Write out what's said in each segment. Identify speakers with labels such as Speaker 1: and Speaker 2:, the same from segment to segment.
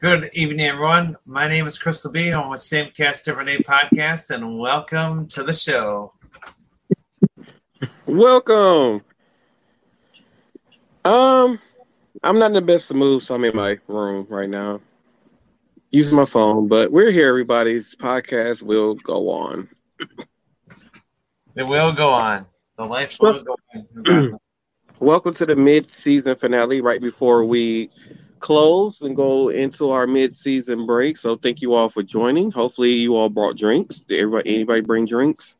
Speaker 1: Good evening, everyone. My name is Crystal B. I'm with Same Cast Different Day podcast, and welcome to the show.
Speaker 2: Welcome. Um, I'm not in the best of mood, so I'm in my room right now, using my phone. But we're here, everybody's podcast will go on.
Speaker 1: It will go on. The life will go on.
Speaker 2: Welcome to the mid-season finale, right before we close and go into our mid-season break. So thank you all for joining. Hopefully, you all brought drinks. Did everybody, anybody bring drinks?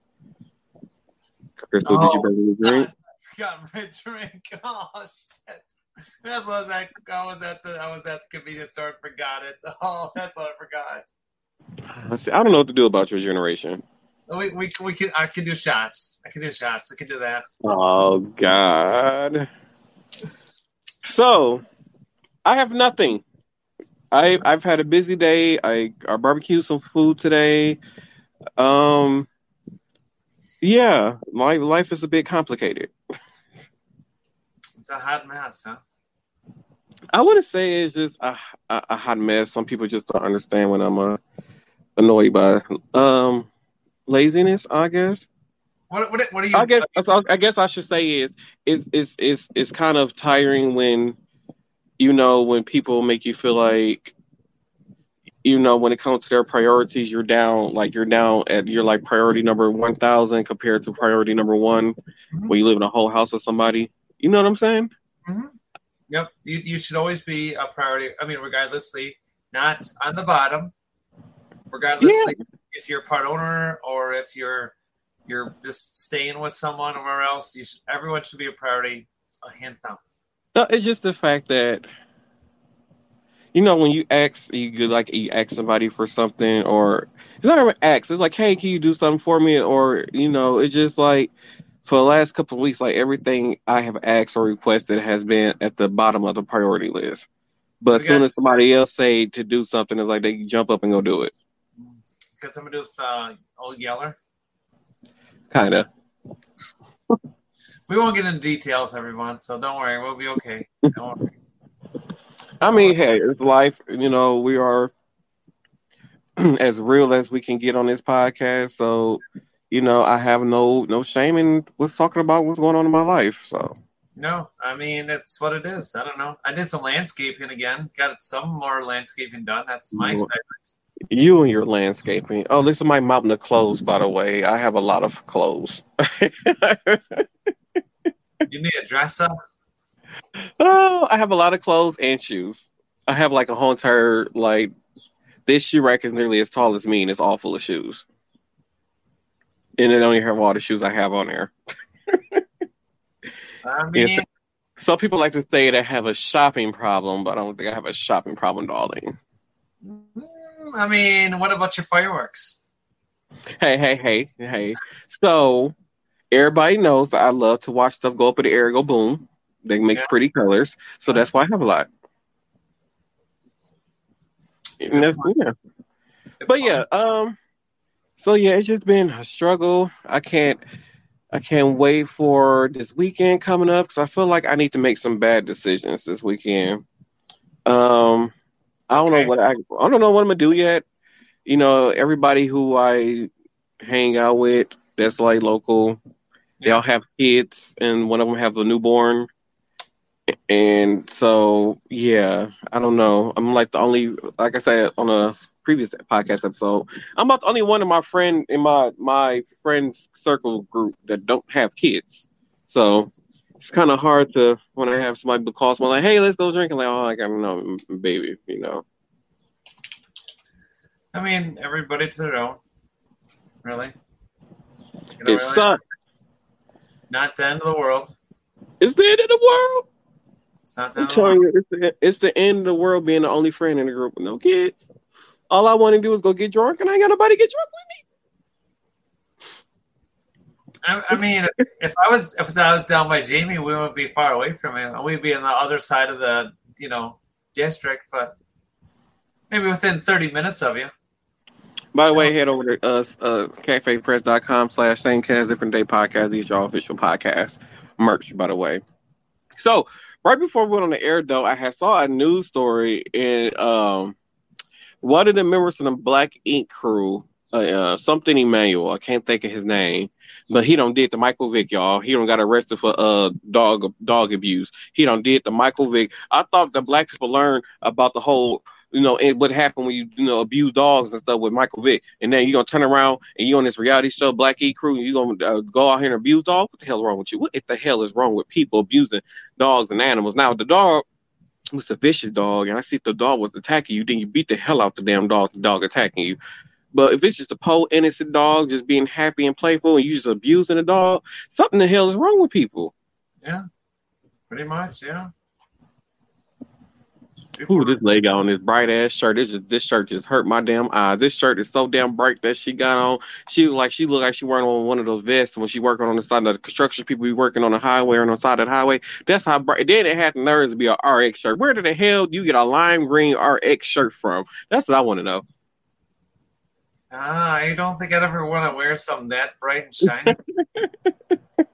Speaker 2: Crystal, did you
Speaker 1: Oh.
Speaker 2: bring a drink?
Speaker 1: Got my drink. Oh shit! That's what I was at. I was at the. I was at the convenience store and forgot it. Oh, that's what I forgot.
Speaker 2: I don't know what to do about your generation.
Speaker 1: We we we can. I can do shots. I can do shots. We can do that.
Speaker 2: Oh God. So, I have nothing. I I've had a busy day. I I barbecued some food today. Um, yeah, my life is a bit complicated.
Speaker 1: It's a hot mess, huh?
Speaker 2: I wouldn't say it's just a, a, a hot mess. Some people just don't understand when I'm uh, annoyed by um laziness. I guess.
Speaker 1: What what what are you?
Speaker 2: I guess I guess I should say is is is is is kind of tiring when you know when people make you feel like you know when it comes to their priorities you're down like you're down at you're like priority number 1000 compared to priority number 1
Speaker 1: Mhm.
Speaker 2: when you live in a whole house with somebody. You know what I'm saying?
Speaker 1: Mhm. Yep, you, you should always be a priority. I mean, regardlessly, not on the bottom. Regardlessly, if you're a part owner or if you're you're just staying with someone or else, you should. Everyone should be a priority, uh, hands down.
Speaker 2: No, it's just the fact that you know when you ask you could like you ask somebody for something or it's not even ask it's like hey can you do something for me? Or you know it's just like for the last couple of weeks like everything I have asked or requested has been at the bottom of the priority list. But as soon as somebody else say to do something it's like they jump up and go do it.
Speaker 1: Got somebody with uh, old Yeller.
Speaker 2: kind of
Speaker 1: We won't get into details, everyone. So don't worry, we'll be okay. Don't worry.
Speaker 2: I mean hey it's life you know we are as real as we can get on this podcast so you know I have no no shame in what's talking about what's going on in my life so
Speaker 1: No, I mean it's what it is. I don't know. I did some landscaping again. Got some more landscaping done. That's my excitement.
Speaker 2: You and your landscaping. Oh, this is my mountain of clothes, by the way. I have a lot of clothes.
Speaker 1: You need a dresser.
Speaker 2: oh, I have a lot of clothes and shoes. I have like a whole entire like this shoe rack is nearly as tall as me, and it's all full of shoes. And it only have all the shoes I have on there.
Speaker 1: I mean.
Speaker 2: Some people like to say that I have a shopping problem, but I don't think I have a shopping problem, darling.
Speaker 1: mm, I mean, what about your fireworks?
Speaker 2: Hey, hey, hey, hey. So everybody knows I love to watch stuff go up in the air and go boom. They makes
Speaker 1: Yeah.
Speaker 2: pretty colors. So that's why I have a lot. And that's, yeah. But yeah, um so yeah, it's just been a struggle. I can't I can't wait for this weekend coming up because I feel like I need to make some bad decisions this weekend. Um I don't
Speaker 1: Okay.
Speaker 2: know what I I don't know what I'm gonna do yet. You know, everybody who I hang out with that's like local, they all have kids and one of them has a newborn. And so yeah, I don't know. I'm like the only like I said on a previous podcast episode, I'm about the only one in my friend in my my friends circle group that don't have kids. So it's kind of hard to when I have somebody calls me like, "Hey, let's go drink," and like, "Oh, I got no baby," you know.
Speaker 1: I mean, everybody to their own. Really? You know,
Speaker 2: It
Speaker 1: really?
Speaker 2: sucks.
Speaker 1: Not the end of the world.
Speaker 2: It's the end of the world.
Speaker 1: It's not the end of the
Speaker 2: telling
Speaker 1: world.
Speaker 2: you, it's the it's the end of the world being the only friend in the group with no kids. All I want to do is go get drunk, and I ain't got nobody to get drunk with me.
Speaker 1: I, I mean, if I was if I was down by Jamie, we wouldn't be far away from him. We'd be on the other side of the you know district, but maybe within thirty minutes of you.
Speaker 2: By the way, head over to uh, uh, cafepress.com slash same cast different day podcast. These are our official podcast merch, by the way. So right before we went on the air, though, I had saw a news story in um one of the members of the Black Ink crew, uh, uh, something Emmanuel, I can't think of his name, but he don't did the Michael Vick, y'all. He don't got arrested for uh dog dog abuse. He don't did the Michael Vick. I thought the black people learned about the whole you know, and what happened when you, you know, abuse dogs and stuff with Michael Vick. And then you're going to turn around and you're on this reality show, Black E Crew, and you're going to uh, go out here and abuse dogs? What the hell wrong with you? What the hell is wrong with people abusing dogs and animals? Now, the dog was a vicious dog, and I see if the dog was attacking you, then you beat the hell out the damn dog, the dog attacking you. But if it's just a poor innocent dog just being happy and playful and you just abusing the dog, something the hell is wrong with people.
Speaker 1: Yeah, pretty much. Yeah.
Speaker 2: Ooh, this leg on this bright ass shirt. This just, this shirt just hurt my damn eye. This shirt is so damn bright that she got on. She like she looked like she wearing on one of those vests when she working on the side of the construction people be working on the highway or on the side of the highway. That's how bright. Then it had the nerves to be a RX shirt. Where did the hell do you get a lime green RX shirt from? That's what I want to know.
Speaker 1: Ah, I don't think I'd ever want to wear something that bright and shiny.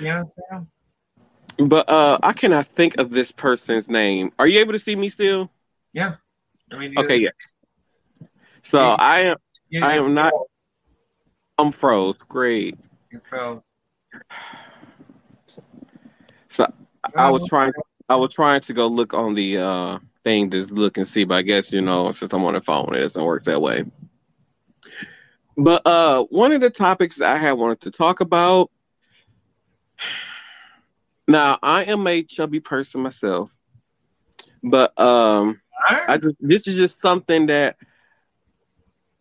Speaker 1: Be Sam.
Speaker 2: But uh, I cannot think of this person's name. Are you able to see me still?
Speaker 1: Yeah. I mean,
Speaker 2: Okay, yes. So
Speaker 1: Yeah.
Speaker 2: I am.
Speaker 1: you-
Speaker 2: I am not- I'm froze. Great.
Speaker 1: You're froze.
Speaker 2: So I was trying. I was trying to go look on the uh thing to look and see, but I guess you know since I'm on the phone, it doesn't work that way. But uh, one of the topics I had wanted to talk about. Now I am a chubby person myself, but um, I just this is just something that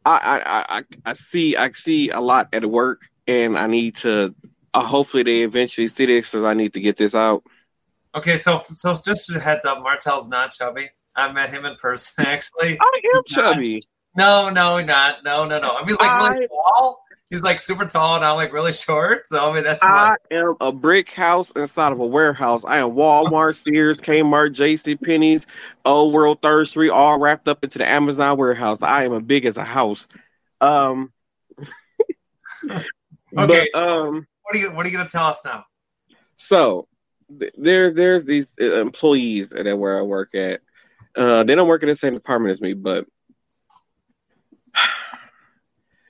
Speaker 2: I I I, I- see I see a lot at work, and I need to. Uh, hopefully, they eventually see this, because I need to get this out.
Speaker 1: Okay, so so just a heads up, Martel's not chubby. I met him in person actually.
Speaker 2: I am chubby.
Speaker 1: No, no, not no, no, no. I mean, like
Speaker 2: I-
Speaker 1: tall. He's like super tall, and I'm like really short. So I mean, that's
Speaker 2: I am a brick house inside of a warehouse. I am Walmart, Sears, Kmart, J.C. Penney's, Old World Third Street, all wrapped up into the Amazon warehouse. I am as big as a house. Um,
Speaker 1: Okay,
Speaker 2: but, um,
Speaker 1: What are you What are you gonna tell us now?
Speaker 2: So th- there, there's these uh, employees that where I work at. Uh, they don't work in the same department as me, but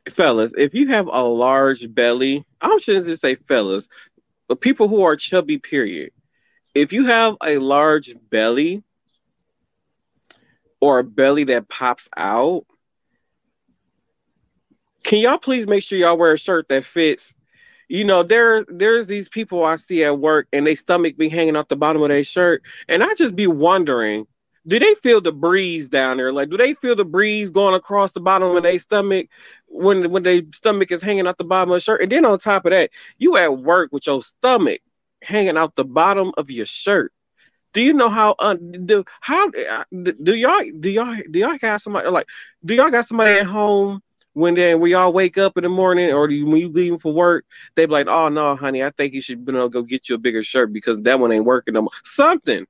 Speaker 2: fellas, if you have a large belly, I shouldn't just say fellas, but people who are chubby, period. If you have a large belly or a belly that pops out, can y'all please make sure y'all wear a shirt that fits you know, there there's these people I see at work and they stomach be hanging off the bottom of their shirt, and I just be wondering, do they feel the breeze down there? Like, do they feel the breeze going across the bottom of their stomach when when their stomach is hanging out the bottom of the shirt? And then on top of that, you at work with your stomach hanging out the bottom of your shirt. Do you know how un, do how uh, do y'all do y'all do y'all got somebody like do y'all got somebody at home when then we all wake up in the morning or do you, when you leaving for work, they be like, "Oh no, honey, I think you should you know, go get you a bigger shirt because that one ain't working no more." Something.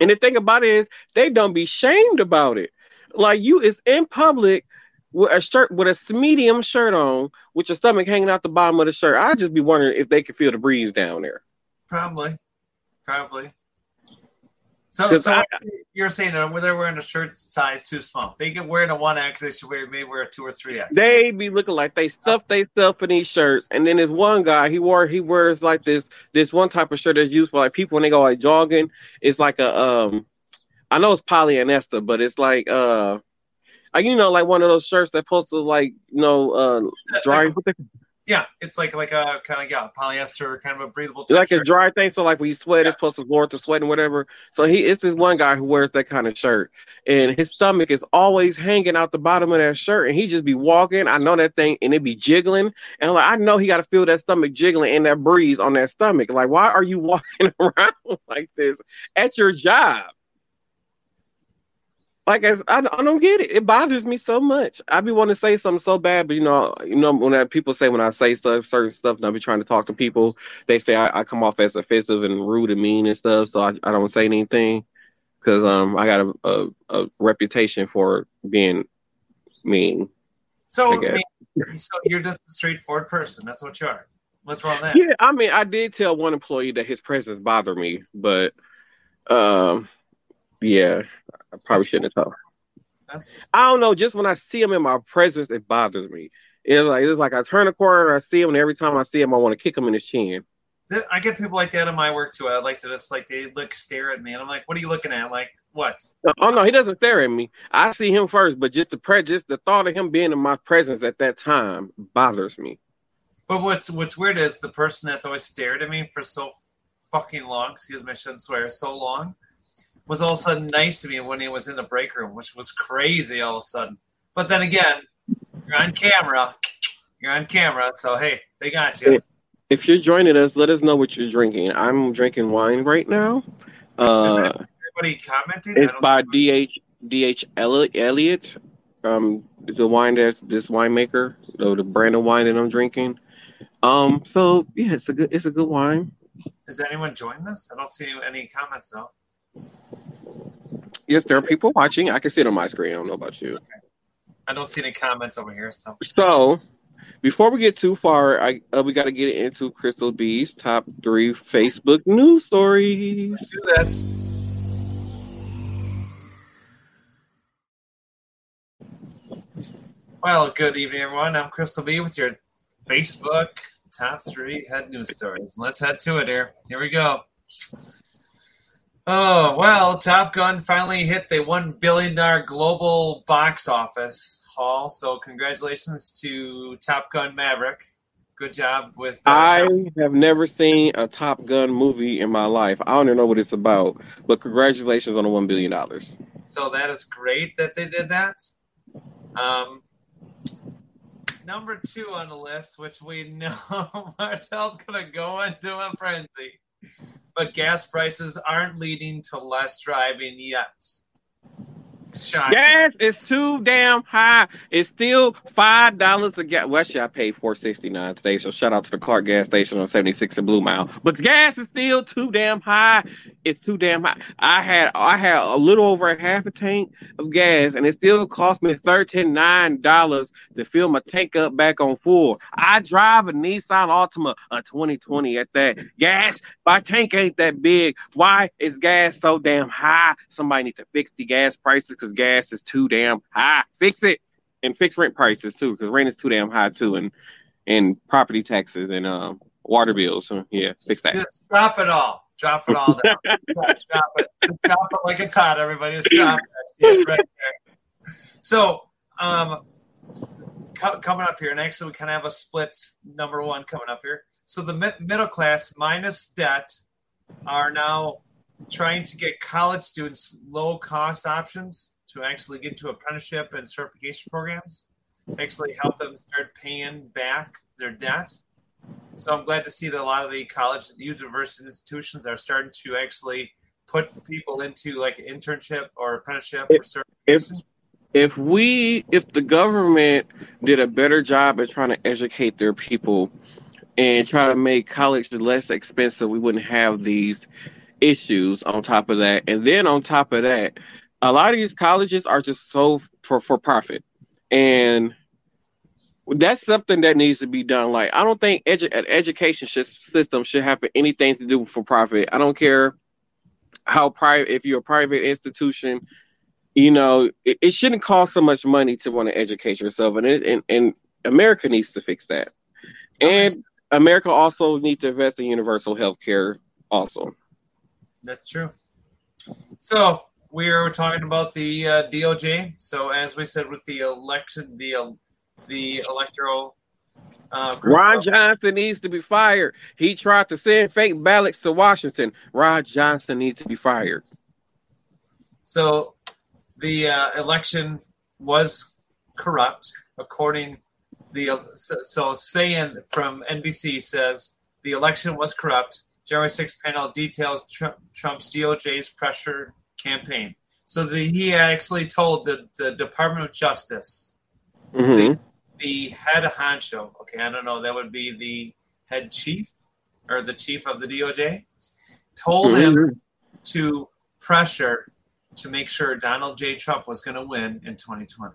Speaker 2: And the thing about it is, they don't be shamed about it. Like you is in public with a shirt with a medium shirt on, with your stomach hanging out the bottom of the shirt. I just be wondering if they can feel the breeze down there.
Speaker 1: Probably, probably. So, so
Speaker 2: I-
Speaker 1: you're saying that they're wearing a shirt size too small. If they get wearing a one X, they should wear maybe wear a two or three X.
Speaker 2: They be looking like they stuff they stuff in these shirts. And then there's one guy, he wore he wears like this this one type of shirt that's used for like people when they go like jogging. It's like a um I know it's polyester, but it's like uh like you know, like one of those shirts that supposed to like you know uh dry
Speaker 1: like, yeah, it's like like a kind of yeah polyester, kind of a breathable.
Speaker 2: like a dry thing. So like when you sweat,
Speaker 1: Yeah.
Speaker 2: it's supposed to go to sweat and whatever. So he it's this one guy who wears that kind of shirt, and his stomach is always hanging out the bottom of that shirt, and he just be walking. I know that thing, and it be jiggling, and I'm like I know he got to feel that stomach jiggling and that breeze on that stomach. Like why are you walking around like this at your job? Like I, I I don't get it. It bothers me so much. I be wanting to say something so bad, but you know, you know when that people say when I say stuff, certain stuff, and I be trying to talk to people, they say I, I come off as offensive and rude and mean and stuff, so I, I don't say anything because um I got a, a a reputation for being mean.
Speaker 1: So,
Speaker 2: I
Speaker 1: I mean, so you're just a straightforward person. That's what you are. What's wrong with that?
Speaker 2: Yeah, I mean, I did tell one employee that his presence bothered me, but um, yeah, I probably shouldn't have told.
Speaker 1: That's
Speaker 2: I don't know. Just when I see him in my presence, it bothers me. It's like it's like I turn a corner and I see him, and every time I see him, I want to kick him in his chin.
Speaker 1: I get people like that in my work too. I like to just like they look stare at me, and I'm like, "What are you looking at?" Like, what?
Speaker 2: Oh no, he doesn't stare at me. I see him first, but just the pre- just the thought of him being in my presence at that time bothers me.
Speaker 1: But what's what's weird is the person that's always stared at me for so fucking long. Excuse me, I shouldn't swear. So long was all of a sudden nice to me when he was in the break room, which was crazy all of a sudden. But then again, you're on camera. You're on camera, so hey, they got you.
Speaker 2: If you're joining us, let us know what you're drinking. I'm drinking wine right now. Uh,
Speaker 1: Everybody commenting?
Speaker 2: It's by DH DH Elliott. Um, the wine that this winemaker, the, the brand of wine that I'm drinking. Um, so yeah, it's a good it's a good wine.
Speaker 1: Is anyone joining us? I don't see any comments though.
Speaker 2: Yes, there are people watching. I can see it on my screen. I don't know about you.
Speaker 1: I don't see any comments over here. So
Speaker 2: So, before we get too far, I uh, we got to get into Crystal B's top three Facebook news stories.
Speaker 1: let's do this. Well, good evening, everyone. I'm Crystal B with your Facebook top three head news stories. Let's head to it here. Here we go. Oh, well, Top Gun finally hit the $1 billion global box office haul. So, congratulations to Top Gun Maverick. Good job with uh,
Speaker 2: I have never seen a Top Gun movie in my life. I don't even know what it's about. But congratulations on the one billion dollars.
Speaker 1: So that is great that they did that. Um, number two on the list, which we know Martel's going to go into a frenzy, but gas prices aren't leading to less driving yet. Shocking.
Speaker 2: Gas is too damn high. It's still five dollars a gas. Well, actually, I paid four sixty nine today. So shout out to the Clark gas station on seventy six and Bluemound. But gas is still too damn high. It's too damn high. I had I had a little over a half a tank of gas, and it still cost me thirty nine dollars to fill my tank up back on full. I drive a Nissan Altima, a twenty twenty at that. Gas, my tank ain't that big. Why is gas so damn high? Somebody need to fix the gas prices because gas is too damn high. Fix it and fix rent prices too because rent is too damn high too, and and property taxes and um, water bills. So yeah, fix that.
Speaker 1: Just drop it all. Drop it all down. drop it. Just drop it like it's hot, everybody. Just drop shit right there. So, um, co- coming up here, and actually, we kind of have a split number one coming up here. So, the mid- middle class minus debt are now trying to get college students low cost options to actually get to apprenticeship and certification programs, actually help them start paying back their debt. So I'm glad to see that a lot of the college, university institutions are starting to actually put people into like internship or apprenticeship or certification.
Speaker 2: if we if the government did a better job at trying to educate their people and try to make college less expensive we wouldn't have these issues on top of that and then on top of that a lot of these colleges are just so for for profit and that's something that needs to be done like i don't think edu- an education sh- system should have anything to do with for profit i don't care how private if you're a private institution you know, it, it shouldn't cost so much money to want to educate yourself, and it, and and America needs to fix that. And America also needs to invest in universal health care. Also,
Speaker 1: That's true. So we are talking about the uh, DOJ. So as we said with the election, the uh, the electoral uh,
Speaker 2: Ron
Speaker 1: of-
Speaker 2: Johnson needs to be fired. He tried to send fake ballots to Washington. Ron Johnson needs to be fired.
Speaker 1: So the uh, election was corrupt, according the so, so saying from NBC says the election was corrupt. January 6 panel details Trump, Trump's DOJ's pressure campaign. So the, he actually told the, the Department of Justice,
Speaker 2: Mhm.
Speaker 1: the head honcho, okay, I don't know, that would be the head chief or the chief of the DOJ, told him
Speaker 2: Mhm.
Speaker 1: to pressure to make sure Donald J. Trump was going to win in 2020.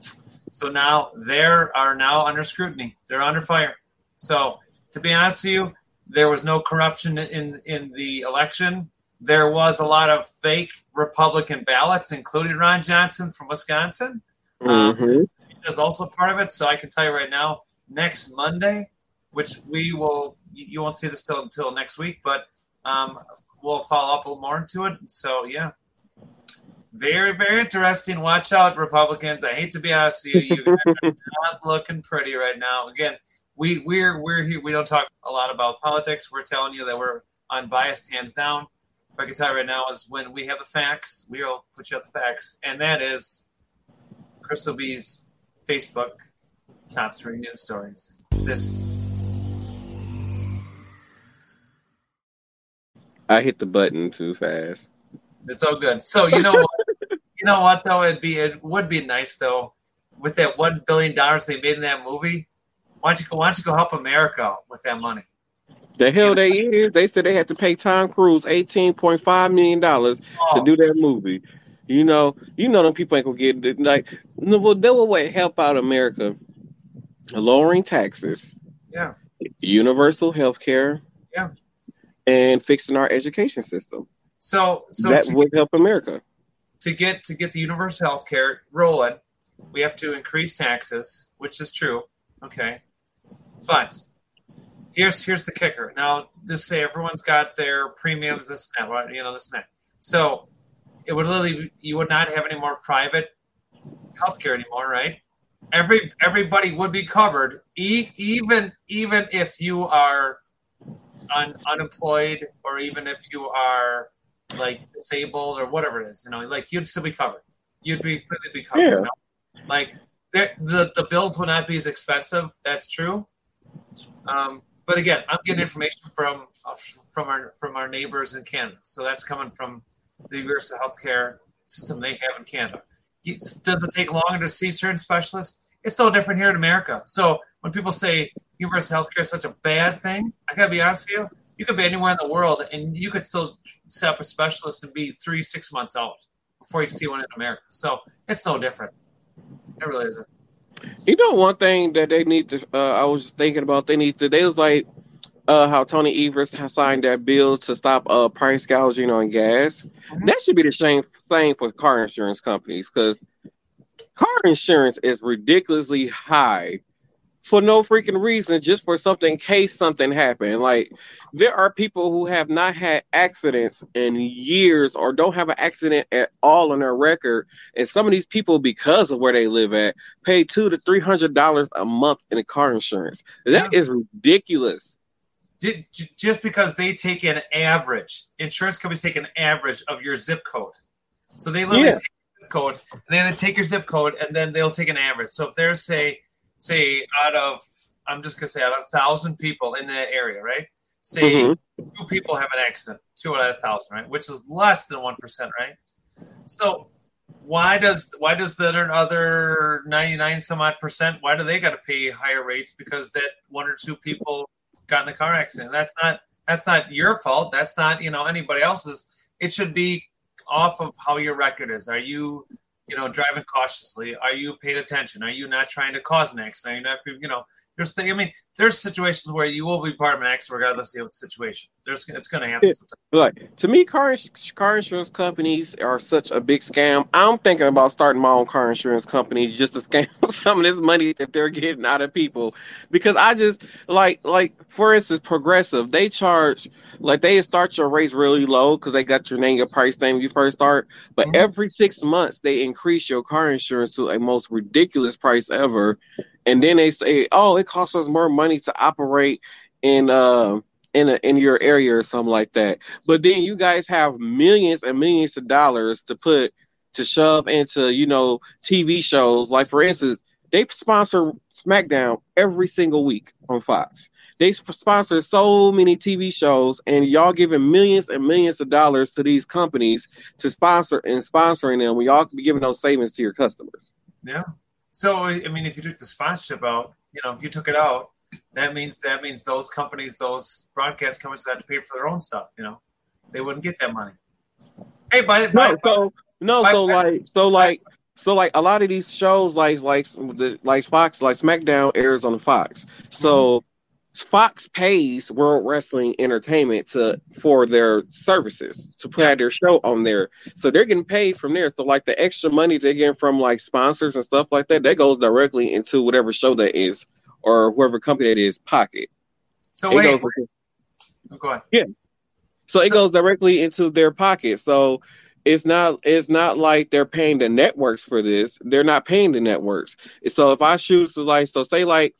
Speaker 1: So now they are now under scrutiny. They're under fire. So to be honest with you, there was no corruption in in the election. there was a lot of fake Republican ballots, including Ron Johnson from Wisconsin. Um,
Speaker 2: Mm-hmm.
Speaker 1: Um, is also part of it. So I can tell you right now, next Monday, which we will, you won't see this till until next week, but um, we'll follow up a little more into it. So yeah, very very interesting. Watch out, Republicans. I hate to be honest with you, you're not looking pretty right now. Again, we we're we're here. We don't talk a lot about politics. We're telling you that we're unbiased, hands down. If I can tell you right now is when we have the facts, we'll put you out the facts, and that is Crystal B's Facebook top three news stories. This
Speaker 2: I hit the button too fast.
Speaker 1: it's all good. So you know what? you know what though? It'd be it would be nice though with that one billion dollars they made in that movie. Why don't you go? Why don't you go help America with that money?
Speaker 2: The hell they is. They said they had to pay Tom Cruise eighteen point five million dollars to
Speaker 1: Oh,
Speaker 2: do that oh. movie. You know, you know them people ain't gonna get it. Like, no, well, they will what help out America, lowering taxes,
Speaker 1: Yeah.
Speaker 2: universal health care,
Speaker 1: Yeah.
Speaker 2: and fixing our education system.
Speaker 1: So so
Speaker 2: that
Speaker 1: to,
Speaker 2: would help America.
Speaker 1: to get to get the universal health care rolling, we have to increase taxes, which is true. Okay. But here's here's the kicker. Now, just say everyone's got their premiums, this and that, right? you know, this and that. So it would literally you would not have any more private healthcare anymore, right? Every everybody would be covered, e- even even if you are un, unemployed or even if you are like disabled or whatever it is, you know, like you'd still be covered. You'd be completely be covered.
Speaker 2: Yeah.
Speaker 1: you know? Like the the bills would not be as expensive. That's true. Um, but again, I'm getting information from uh, from our from our neighbors in Canada, so that's coming from the universal healthcare system they have in Canada. Does it take longer to see certain specialists? It's still different here in America. So when people say universal healthcare is such a bad thing, I gotta be honest with you. You could be anywhere in the world, and you could still set up a specialist and be three, six months out before you can see one in America. So it's no different. It really isn't.
Speaker 2: You know, one thing that they need to. Uh, I was thinking about. They need to. They was like uh, how Tony Evers has signed that bill to stop uh, price gouging on gas.
Speaker 1: Mhm.
Speaker 2: That should be the same thing for car insurance companies because car insurance is ridiculously high for no freaking reason, just for something in case something happened. Like there are people who have not had accidents in years or don't have an accident at all on their record, and some of these people, because of where they live at, pay two to three hundred dollars a month in car insurance. That is ridiculous.
Speaker 1: Ju- ju- Just because they take an average, insurance companies take an average of your zip code. So they literally
Speaker 2: Yeah.
Speaker 1: take your zip code, and then they take your zip code, and then they'll take an average. So if there's say, say out of, I'm just gonna say out of a thousand people in that area, right? Say
Speaker 2: Mhm.
Speaker 1: two people have an accident, two out of a thousand, right? Which is less than one percent, right? So why does why does the other ninety nine some odd percent? Why do they got to pay higher rates because that one or two people got in the car accident? That's not that's not your fault. That's not you know anybody else's. It should be off of how your record is. Are you you know driving cautiously? Are you paying attention? Are you not trying to cause an accident? Are you not you know there's I mean there's situations where you will be part of an accident regardless of the situation. There's it's going to happen.
Speaker 2: Like to me, car car insurance companies are such a big scam. I'm thinking about starting my own car insurance company just to scam some of this money that they're getting out of people. Because I just like like for instance, Progressive they charge like they start your rates really low because they got your name, your price name when you first start. But
Speaker 1: Mhm.
Speaker 2: every six months they increase your car insurance to a most ridiculous price ever, and then they say, oh, it costs us more money to operate in uh in a, in your area or something like that. But then you guys have millions and millions of dollars to put to shove into, you know, TV shows. Like for instance, they sponsor SmackDown every single week on Fox. They sponsor so many TV shows, and y'all giving millions and millions of dollars to these companies to sponsor and sponsoring them. We all could be giving those savings to your customers.
Speaker 1: Yeah. So I mean, if you took the sponsorship out, you know, if you took it out, that means that means those companies, those broadcast companies, have to pay for their own stuff. You know, they wouldn't get that money. Hey, by by,
Speaker 2: No, so no,
Speaker 1: By-
Speaker 2: so like, so like, so like a lot of these shows, like like the like Fox, like SmackDown airs on Fox. So Fox pays World Wrestling Entertainment to for their services to put out their show on there, so they're getting paid from there. So like the extra money they're getting from like sponsors and stuff like that, that goes directly into whatever show that is or whoever company that is pocket.
Speaker 1: So wait,
Speaker 2: goes.
Speaker 1: Oh, go ahead.
Speaker 2: Yeah. So it
Speaker 1: So-
Speaker 2: goes directly into their pocket. So it's not it's not like they're paying the networks for this. They're not paying the networks. So if I choose to like so say like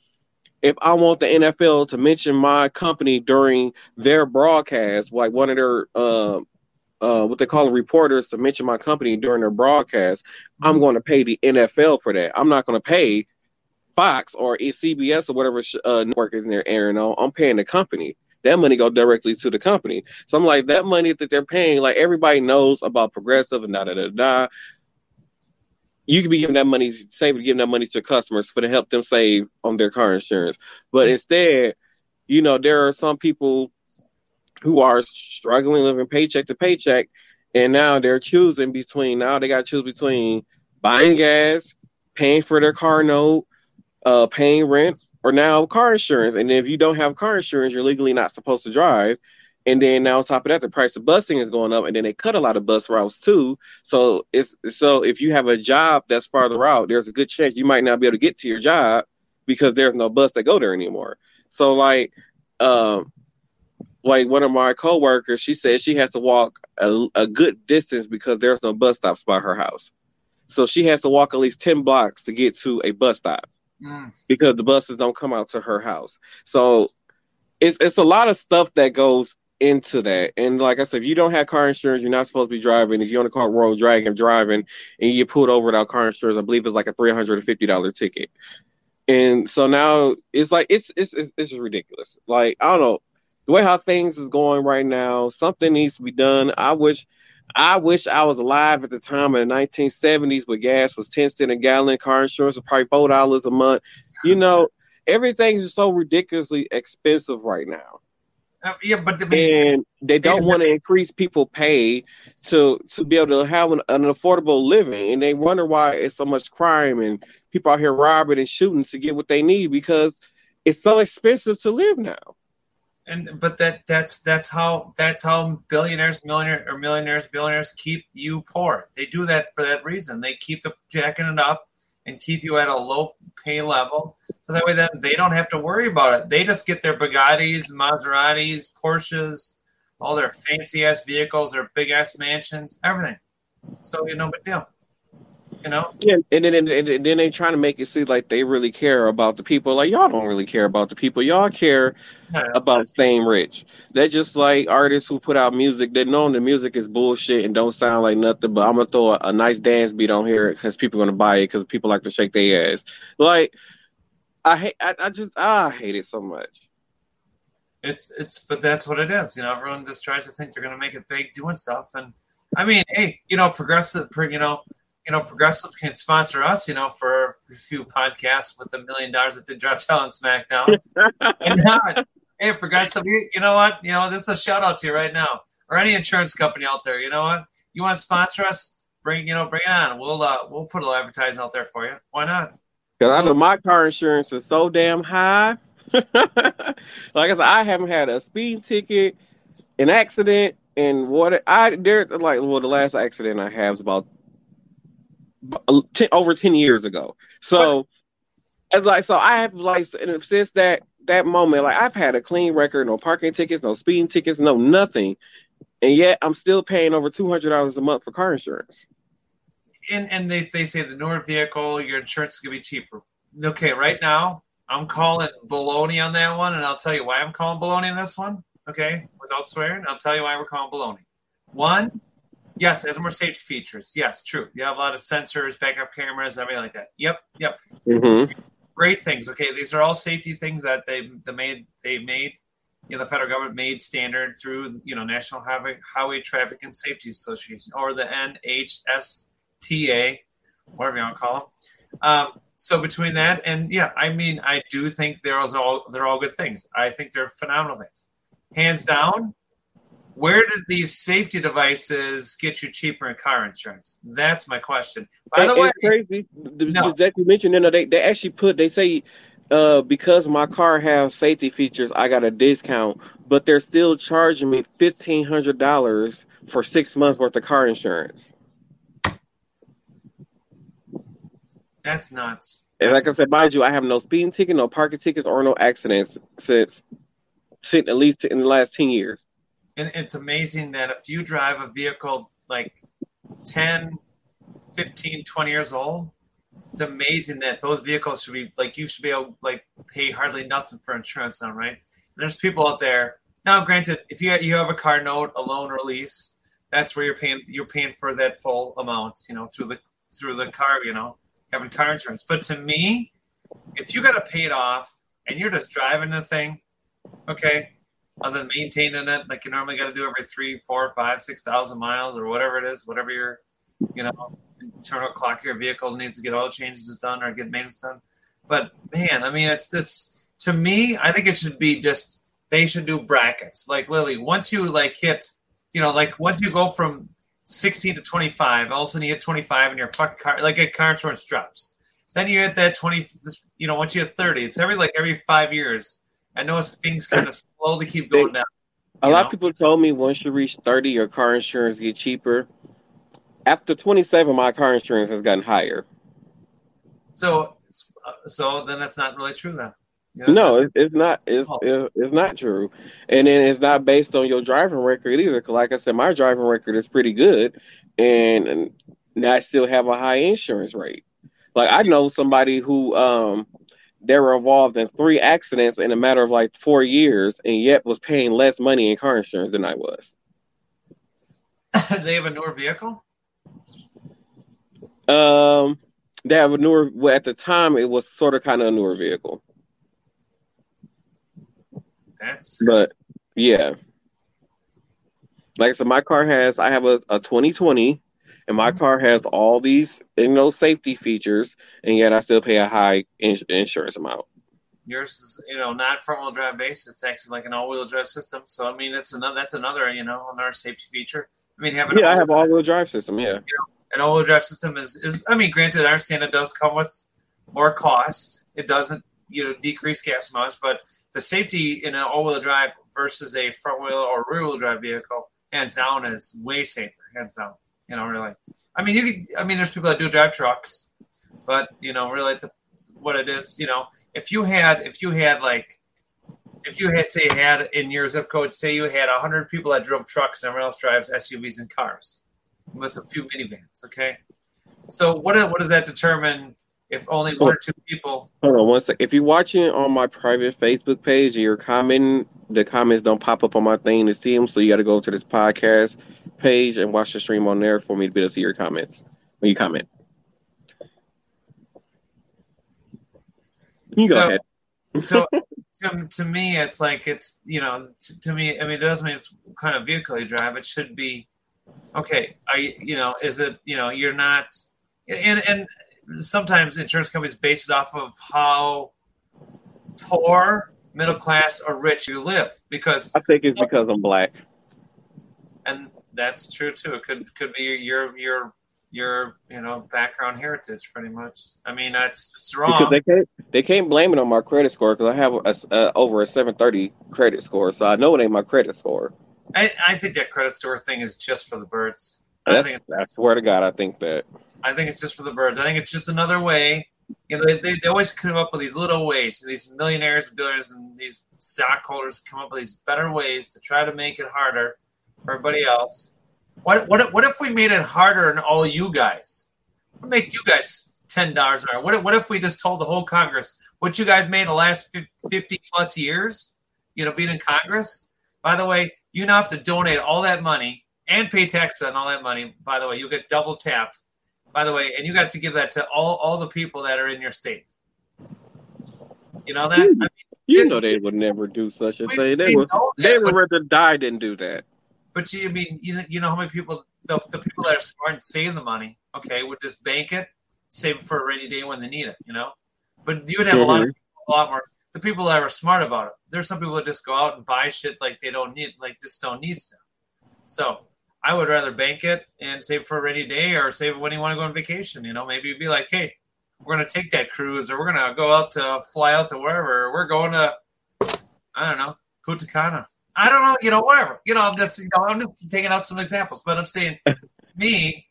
Speaker 2: if I want the NFL to mention my company during their broadcast, like one of their um uh, what they call reporters to mention my company during their broadcast, I'm going to pay the NFL for that. I'm not going to pay Fox or CBS or whatever sh- uh, network is in there airing on. I'm paying the company. That money go directly to the company. So I'm like, that money that they're paying, like everybody knows about progressive and da da da da. You could be giving that money, saving, giving that money to customers for to help them save on their car insurance. But instead, you know, there are some people who are struggling living paycheck to paycheck, and now they're choosing between now they got to choose between buying gas, paying for their car note, uh, paying rent, or now car insurance. And if you don't have car insurance, you're legally not supposed to drive. And then now on top of that, the price of busing is going up, and then they cut a lot of bus routes too. So it's so if you have a job that's farther out, there's a good chance you might not be able to get to your job because there's no bus that go there anymore. So like, um, like one of my coworkers, she said she has to walk a, a good distance because there's no bus stops by her house. So she has to walk at least ten blocks to get to a bus stop
Speaker 1: Mm.
Speaker 2: because the buses don't come out to her house. So it's it's a lot of stuff that goes into that. And like I said, if you don't have car insurance, you're not supposed to be driving. If you're on a car road dragon driving and you get pulled over without car insurance, I believe it's like a three hundred and fifty dollar ticket. And so now it's like it's it's it's, it's ridiculous. Like I don't know the way how things is going right now. Something needs to be done. I wish. I wish I was alive at the time of the 1970s where gas was 10 cents a gallon, car insurance was probably $4 a month. You know, everything's just so ridiculously expensive right now.
Speaker 1: Uh, yeah, but I mean,
Speaker 2: And they don't want to increase people pay to to be able to have an, an affordable living. And they wonder why it's so much crime and people out here robbing and shooting to get what they need because it's so expensive to live now.
Speaker 1: and but that that's that's how that's how billionaires, millionaires, or millionaires, billionaires keep you poor. They do that for that reason. They keep the jacking it up and keep you at a low pay level, so that way then they don't have to worry about it. They just get their Bugattis, Maseratis, Porsches, all their fancy ass vehicles, their big ass mansions, everything. So you know, big deal. You know,
Speaker 2: Yeah, and then and, and then they trying to make it seem like they really care about the people. Like y'all don't really care about the people. Y'all care about staying rich. They're just like artists who put out music. They know the music is bullshit and don't sound like nothing. But I'm gonna throw a, a nice dance beat on here because people are gonna buy it because people like to shake their ass. Like I hate. I, I just I hate it so much.
Speaker 1: it's it's but that's what it is you know everyone just tries to think they're to make it big doing stuff and i mean hey you know progressive you know you know progressive can sponsor us you know for a few podcasts with a million dollars that they dropped down on smackdown. And not hey progressive you, you know what? You know this is a shout out to you right now. Or any insurance company out there you know what? You want to sponsor us? Bring you know bring it on. We'll uh we'll put a little advertising out there for you. Why not?
Speaker 2: Because I know my car insurance is so damn high. like I said, I haven't had a speeding ticket, an accident, and what I there like well the last accident I have was about 10, over ten years ago. So it's like so I have like and since that that moment like I've had a clean record, no parking tickets, no speeding tickets, no nothing, and yet I'm still paying over two hundred dollars a month for car insurance.
Speaker 1: and and they, they say the newer vehicle, your insurance is gonna be cheaper. Okay, right now I'm calling baloney on that one, and I'll tell you why I'm calling baloney on this one. Okay, without swearing, I'll tell you why we're calling baloney. One, yes, has more safety features. Yes, true. You have a lot of sensors, backup cameras, everything like that. Yep, yep.
Speaker 2: Mm-hmm.
Speaker 1: Great things. Okay, these are all safety things that they the made they made. You know, the federal government made standard through you know National Highway Highway Traffic and Safety Association or the NHSTA, whatever you want to call them. Um, so between that and yeah, I mean, I do think they're all they're all good things. I think they're phenomenal things, hands down. Where did these safety devices get you cheaper in car insurance? That's my question. By the way,
Speaker 2: it's crazy.
Speaker 1: No.
Speaker 2: That you mentioned, you know, they, they actually put they say uh, because my car has safety features, I got a discount, but they're still charging me fifteen hundred dollars for six months worth of car insurance.
Speaker 1: That's nuts.
Speaker 2: And
Speaker 1: That's,
Speaker 2: like I said, mind you, I have no speeding ticket, no parking tickets, or no accidents since, since at least in the last ten years.
Speaker 1: And it's amazing that if you drive a vehicle like 10, 15, 20 years old, it's amazing that those vehicles should be like you should be able like pay hardly nothing for insurance on, right? And there's people out there. Now, granted, if you you have a car note, a loan, or a lease, that's where you're paying you're paying for that full amount, you know, through the through the car, you know, having car insurance. But to me, if you got to pay it off and you're just driving the thing, okay, other than maintaining it like you normally got to do every three, four, five, six thousand miles or whatever it is, whatever your, you know, internal clock your vehicle needs to get oil changes done or get maintenance done. But man, I mean, it's it's to me, I think it should be just they should do brackets like Lily. Once you like hit, you know, like once you go from 16 to 25, all of a sudden you hit 25 and your fucking car, like a car insurance drops. Then you hit that 20, you know, once you hit 30, it's every like every five years. I notice things kind of slowly keep going down.
Speaker 2: A lot
Speaker 1: know?
Speaker 2: of people told me once you reach 30, your car insurance get cheaper. After 27, my car insurance has gotten higher.
Speaker 1: So, so then that's not really true then. You know,
Speaker 2: No, it, it's not. It's,
Speaker 1: Oh.
Speaker 2: it's it's not true, and then it's not based on your driving record either. 'cause like I said, my driving record is pretty good, and, and I still have a high insurance rate. Like I know somebody who um they were involved in three accidents in a matter of like four years, and yet was paying less money in car insurance than I was.
Speaker 1: they have a newer vehicle.
Speaker 2: Um, they have a newer. Well, at the time, it was sort of kind of a newer vehicle,
Speaker 1: That's
Speaker 2: but yeah. Like I said, my car has. I have a, a 2020, and my car has all these you know safety features, and yet I still pay a high ins- insurance amount.
Speaker 1: yours is you know not front wheel drive based. It's actually like an all wheel drive system. So I mean, it's another that's another you know another safety feature. I mean, having
Speaker 2: Yeah, I
Speaker 1: an
Speaker 2: have all wheel drive system. Yeah, An
Speaker 1: all wheel drive system is is I mean, granted, I understand it does come with more cost. It doesn't you know decrease gas mileage, but the safety in an all wheel drive versus a front wheel or rear wheel drive vehicle, hands down, is way safer. Hands down. You know, really. I mean, you could. I mean, there's people that do drive trucks, but you know, really, the, what it is, you know, if you had, if you had like, if you had, say, had in your zip code, say you had hundred people that drove trucks, and everyone else drives SUVs and cars, with a few minivans. Okay, so what what does that determine? If only one or two people,
Speaker 2: hold on one sec. If you're watching on my private Facebook page and you're commenting, the comments don't pop up on my thing to see them, so you got to go to this podcast page and watch the stream on there for me to be able to see your comments when you comment. You go
Speaker 1: So-
Speaker 2: ahead.
Speaker 1: so to, to me it's like it's you know to, to me i mean it doesn't mean it's kind of vehicle you drive it should be okay are you you know is it you know you're not and and sometimes insurance companies base it off of how poor middle class or rich you live because
Speaker 2: I think it's because I'm black.
Speaker 1: and that's true too it could could be your your your you know background heritage pretty much i mean that's it's
Speaker 2: Because
Speaker 1: wrong
Speaker 2: they can't they can't blame it on my credit score because I have a, a, uh, over a 730 credit score, so I know it ain't my credit score.
Speaker 1: I, I think that credit score thing is just for the birds i
Speaker 2: That's,
Speaker 1: think
Speaker 2: I swear to God, I think that.
Speaker 1: I think it's just for the birds. I think it's just another way. You know, they, they, always come up with these little ways. These millionaires, billionaires, and these stockholders come up with these better ways to try to make it harder for everybody else. What what what if we made it harder on all you guys? What make you guys ten dollars an hour? What what if we just told the whole Congress what you guys made in the last fifty plus years? You know, being in Congress. By the way, you now have to donate all that money and pay taxes on all that money. By the way, you'll get double tapped by the way, and you got to give that to all, all the people that are in your state. You know that? I mean,
Speaker 2: You know they would never do such a
Speaker 1: we-
Speaker 2: thing. They
Speaker 1: we
Speaker 2: would
Speaker 1: know that,
Speaker 2: they would rather die than do that.
Speaker 1: but you I mean you know, you know how many people the, the people that are smart and save the money, okay, would just bank it, save it for a rainy day when they need it, you know. But you would have a lot of
Speaker 2: Mhm.
Speaker 1: people, a lot more the people that are smart about it. There's some people that just go out and buy shit like they don't need, like just don't need stuff. So I would rather bank it and save for a rainy day or save it when you want to go on vacation. You know, maybe you'd be like, hey, we're going to take that cruise or we're going to go out to fly out to wherever. We're going to, I don't know, Punta Cana. I don't know, you know, whatever. You know, I'm just, you know, I'm just taking out some examples, but I'm saying, me,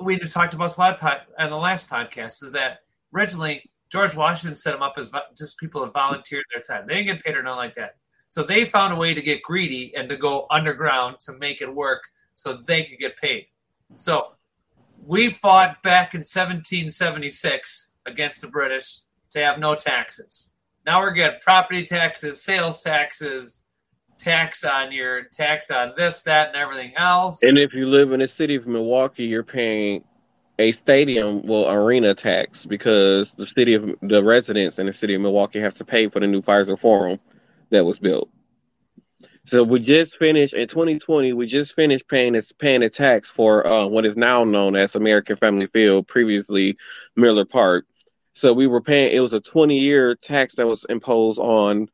Speaker 1: we talked about this pod, on the last podcast is that originally George Washington set them up as just people that volunteered their time. They didn't get paid or nothing like that. So they found a way to get greedy and to go underground to make it work so they could get paid. So we fought back in 1776 against the British to have no taxes. Now we're getting property taxes, sales taxes, tax on your tax on this, that, and everything else.
Speaker 2: And if you live in the city of Milwaukee, you're paying a stadium, well, arena tax because the city of the residents in the city of Milwaukee have to pay for the new Fiserv Forum that was built. So we just finished in 2020. We just finished paying this paying a tax for uh, what is now known as American Family Field, previously Miller Park. So we were paying. It was a 20 year tax that was imposed on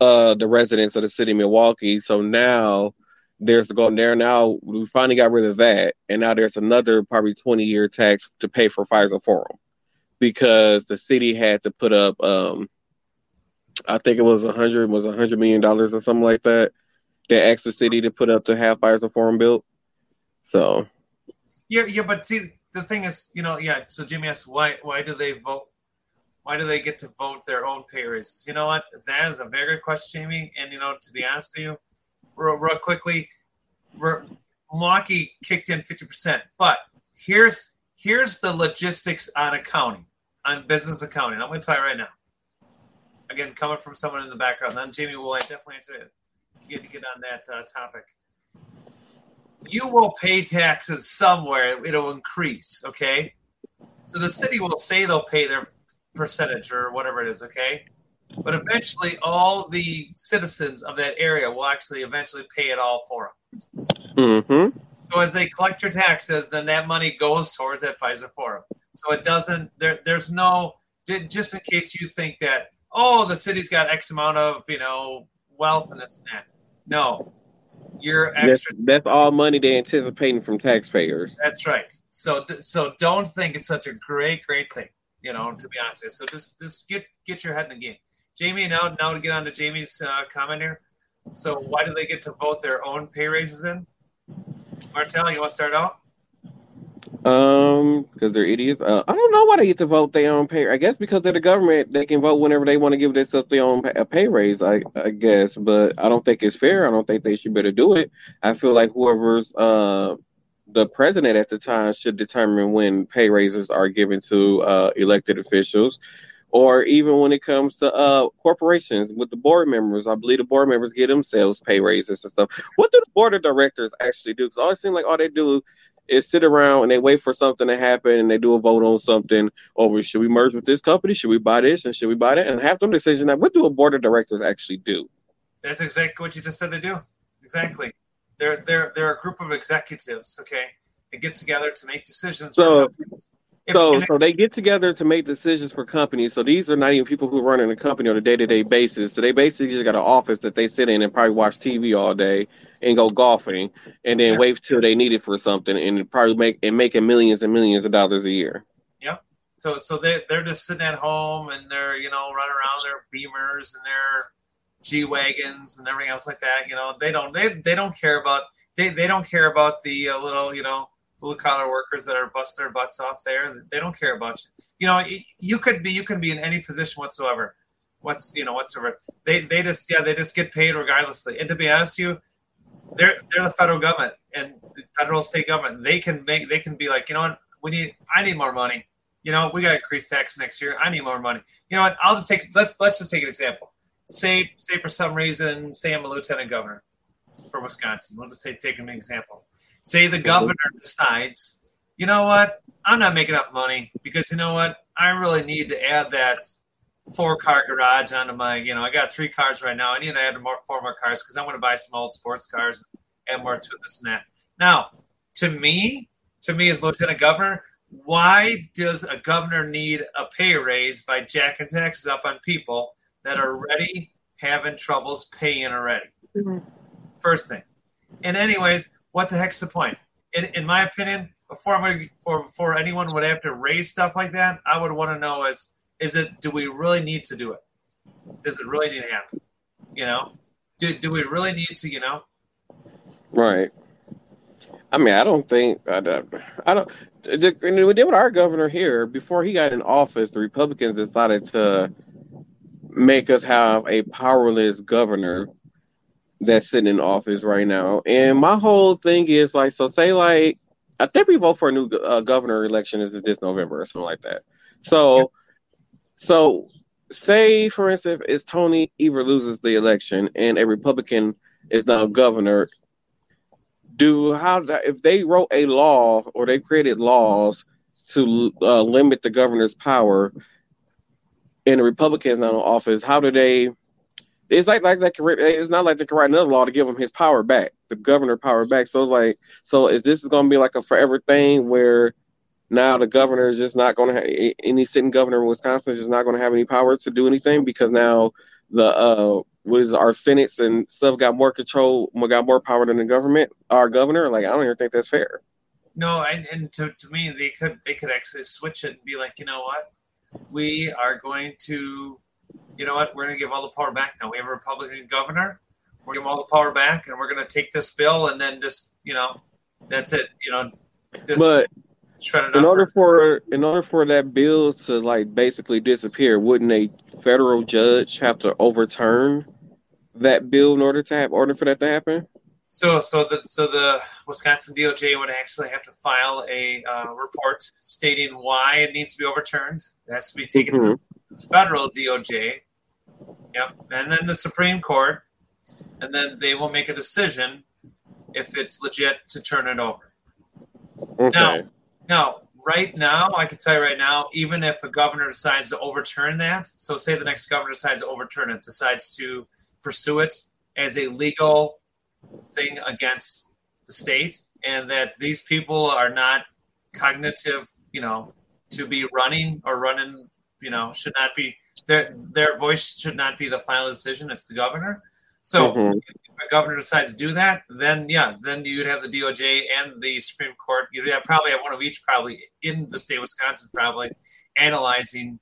Speaker 2: uh, the residents of the city of Milwaukee. So now there's going there now. We finally got rid of that, and now there's another probably 20 year tax to pay for Fiserv Forum because the city had to put up. Um, I think it was a hundred was a hundred million dollars or something like that they asked the city to put up to have Fiserv Forum built. So
Speaker 1: yeah, yeah, but see, the thing is, you know, yeah. So Jimmy asked, why why do they vote? Why do they get to vote their own pay raises? You know what? That is a very good question, Jamie. And you know, to be honest with you, real, real quickly, Milwaukee kicked in fifty percent. But here's here's the logistics on accounting, on business accounting. I'm going to tell you right now. Again, coming from someone in the background, then Jamie will definitely answer it get to get on that uh, topic. You will pay taxes somewhere; it'll increase. Okay, so the city will say they'll pay their percentage or whatever it is. Okay, but eventually, all the citizens of that area will actually eventually pay it all for them.
Speaker 2: Mm-hmm.
Speaker 1: So as they collect your taxes, then that money goes towards that Fiserv Forum. So it doesn't. There, there's no. Just in case you think that, oh, the city's got X amount of you know wealth and this and that. No, you're extra.
Speaker 2: That's, that's, all money they're anticipating from taxpayers.
Speaker 1: That's right. So, so don't think it's such a great, great thing. You know, to be honest with you. So just, just get get your head in the game. Jamie, now, now to get on to Jamie's uh, comment here. So, why do they get to vote their own pay raises in? Martell, you want to start out?
Speaker 2: Um, because they're idiots. Uh, I don't know why they get to vote their own pay. I guess because they're the government, they can vote whenever they want to give themselves their own pay, a pay raise. I, I guess, but I don't think it's fair. I don't think they should better do it. I feel like whoever's uh the president at the time should determine when pay raises are given to uh, elected officials, or even when it comes to uh, corporations with the board members. I believe the board members give themselves pay raises and stuff. What do the board of directors actually do? Because it always seems like all they do is sit around and they wait for something to happen and they do a vote on something. Oh, Over should we merge with this company? Should we buy this and should we buy that? And have them decision that what do a board of directors actually do?
Speaker 1: That's exactly what you just said they do. Exactly. They're they're they're a group of executives okay? They get together to make decisions
Speaker 2: so if, so, so they get together to make decisions for companies. So these are not even people who run in a company on a day to day basis. So they basically just got an office that they sit in and probably watch TV all day and go golfing, and then yeah. wait till they need it for something, and probably make and making millions and millions of dollars a year.
Speaker 1: Yep. So, so they they're just sitting at home and they're you know running around their Beamers and their G wagons and everything else like that. You know, they don't they they don't care about they they don't care about the uh, little you know blue collar workers that are busting their butts off there. They don't care about you. You know, you could be you can be in any position whatsoever. What's you know whatsoever. They they just yeah they just get paid regardlessly. And to be honest, you they're they're the federal government and federal state government. They can make they can be like you know what we need I need more money. You know we got to increase tax next year. I need more money. You know what? I'll just take let's let's just take an example. Say say for some reason say I'm a lieutenant governor for Wisconsin. We'll just take take an example Say the mm-hmm. governor decides, you know what, I'm not making enough money because you know what, I really need to add that four car garage onto my, you know, I got three cars right now. I need to add more four more cars because I want to buy some old sports cars and more to this and that. Now, to me, to me as lieutenant governor, why does a governor need a pay raise by jacking taxes up on people that are already having troubles paying already? Mm-hmm. First thing. And anyways, what the heck's the point? In, in my opinion, before before before anyone would have to raise stuff like that, I would want to know is is it do we really need to do it? Does it really need to happen? You know, do do we really need to? You know,
Speaker 2: right. I mean, I don't think I don't. I don't we did with our governor here before he got in office. The Republicans decided to make us have a powerless governor that's sitting in office right now. And my whole thing is like, so say like, I think we vote for a new uh, governor election is this November or something like that. So, so say for instance, if Tony Evers loses the election and a Republican is now governor, do how if they wrote a law or they created laws to uh, limit the governor's power and the Republicans now in office, how do they it's like like that. It's not like they can write another law to give him his power back, the governor power back. So it's like, so is this going to be like a forever thing where now the governor is just not going to have any sitting governor in Wisconsin is just not going to have any power to do anything because now the uh what is our senates and stuff got more control, got more power than the government, our governor. Like I don't even think that's fair.
Speaker 1: No, and, and to, to me, they could they could actually switch it and be like, you know what, we are going to you know what? We're going to give all the power back now. We have a Republican governor. We're going to give all the power back, and we're going to take this bill and then just, you know, that's it. You know,
Speaker 2: just but it in order for in order for that bill to like basically disappear, wouldn't a federal judge have to overturn that bill in order to have order for that to happen?
Speaker 1: So, so the so the Wisconsin DOJ would actually have to file a uh, report stating why it needs to be overturned. It has to be taken mm-hmm. to the federal DOJ, Yep. And then the Supreme Court, and then they will make a decision if it's legit to turn it over. Okay. Now, now, right now, I can tell you right now, even if a governor decides to overturn that, so say the next governor decides to overturn it, decides to pursue it as a legal thing against the state, and that these people are not cognitive, you know, to be running or running, you know, should not be their their voice should not be the final decision. It's the governor. So mm-hmm. A governor decides to do that, then yeah, then you'd have the DOJ and the Supreme Court. You'd have probably have one of each, probably in the state of Wisconsin, probably analyzing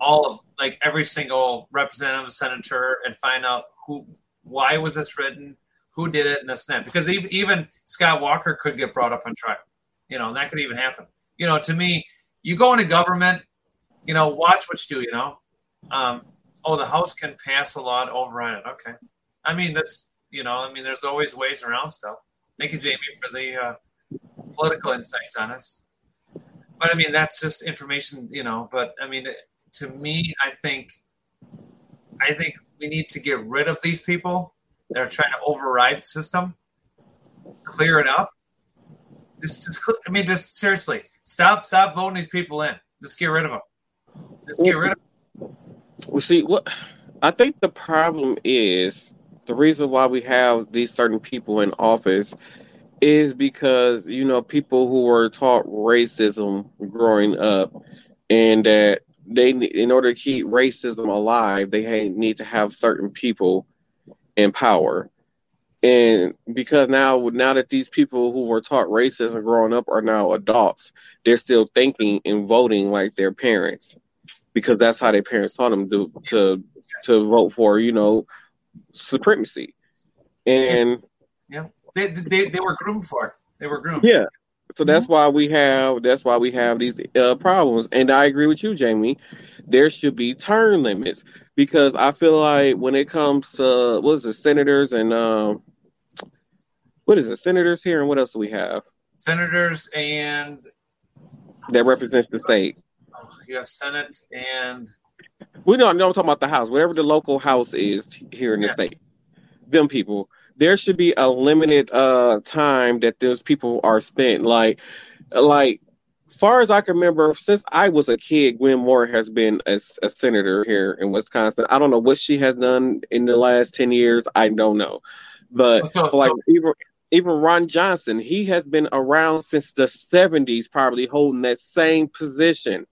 Speaker 1: all of like every single representative, senator, and find out who, why was this written, who did it, and this and that. Because even Scott Walker could get brought up on trial. You know, and that could even happen. You know, to me, you go into government, you know, watch what you do. You know, um, oh, the House can pass a law override it. Okay. I mean, that's, you know, I mean, there's always ways around stuff. Thank you, Jamie, for the uh, political insights on us. But I mean, that's just information, you know. But I mean, to me, I think, I think we need to get rid of these people that are trying to override the system, clear it up. Just, just, I mean, just seriously, stop, stop voting these people in. Just get rid of them. Just get rid of them.
Speaker 2: Well, see, what I think the problem is the reason why we have these certain people in office is because you know people who were taught racism growing up, and that they in order to keep racism alive, they need to have certain people in power. And because now, now that these people who were taught racism growing up are now adults, they're still thinking and voting like their parents because that's how their parents taught them to to to vote for you know supremacy. And
Speaker 1: yeah. They, they, they were groomed for it. They were groomed.
Speaker 2: Yeah. So that's mm-hmm. why we have that's why we have these uh, problems. And i agree with you jamie. There should be term limits because i feel like when it comes to what is it senators and um what is it senators here and what else do we have?
Speaker 1: Senators and
Speaker 2: that represents the state.
Speaker 1: You have Senate and
Speaker 2: we don't know. I'm talking about the House, whatever the local House is here in the yeah. state. Them people, there should be a limited uh time that those people are spent. Like, like far as I can remember, since I was a kid, Gwen Moore has been a, a, senator here in Wisconsin. I don't know what she has done in the last 10 years. I don't know. But so, like so, even, even Ron Johnson, he has been around since the 70s, probably holding that same position.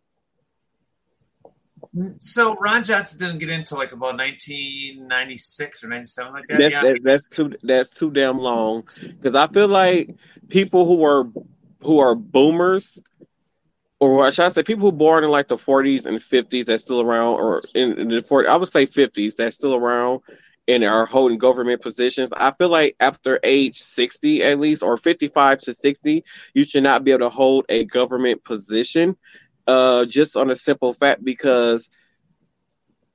Speaker 1: So Ron Johnson didn't get into like about 1996 or 97 like that.
Speaker 2: That's, yeah. that, that's too that's too damn long because I feel like people who were who are boomers, or should I say people who born in like the 40s and 50s that's still around, or in, in the 40s, I would say 50s that's still around and are holding government positions. I feel like after age 60 at least, or 55 to 60, you should not be able to hold a government position uh, just on a simple fact because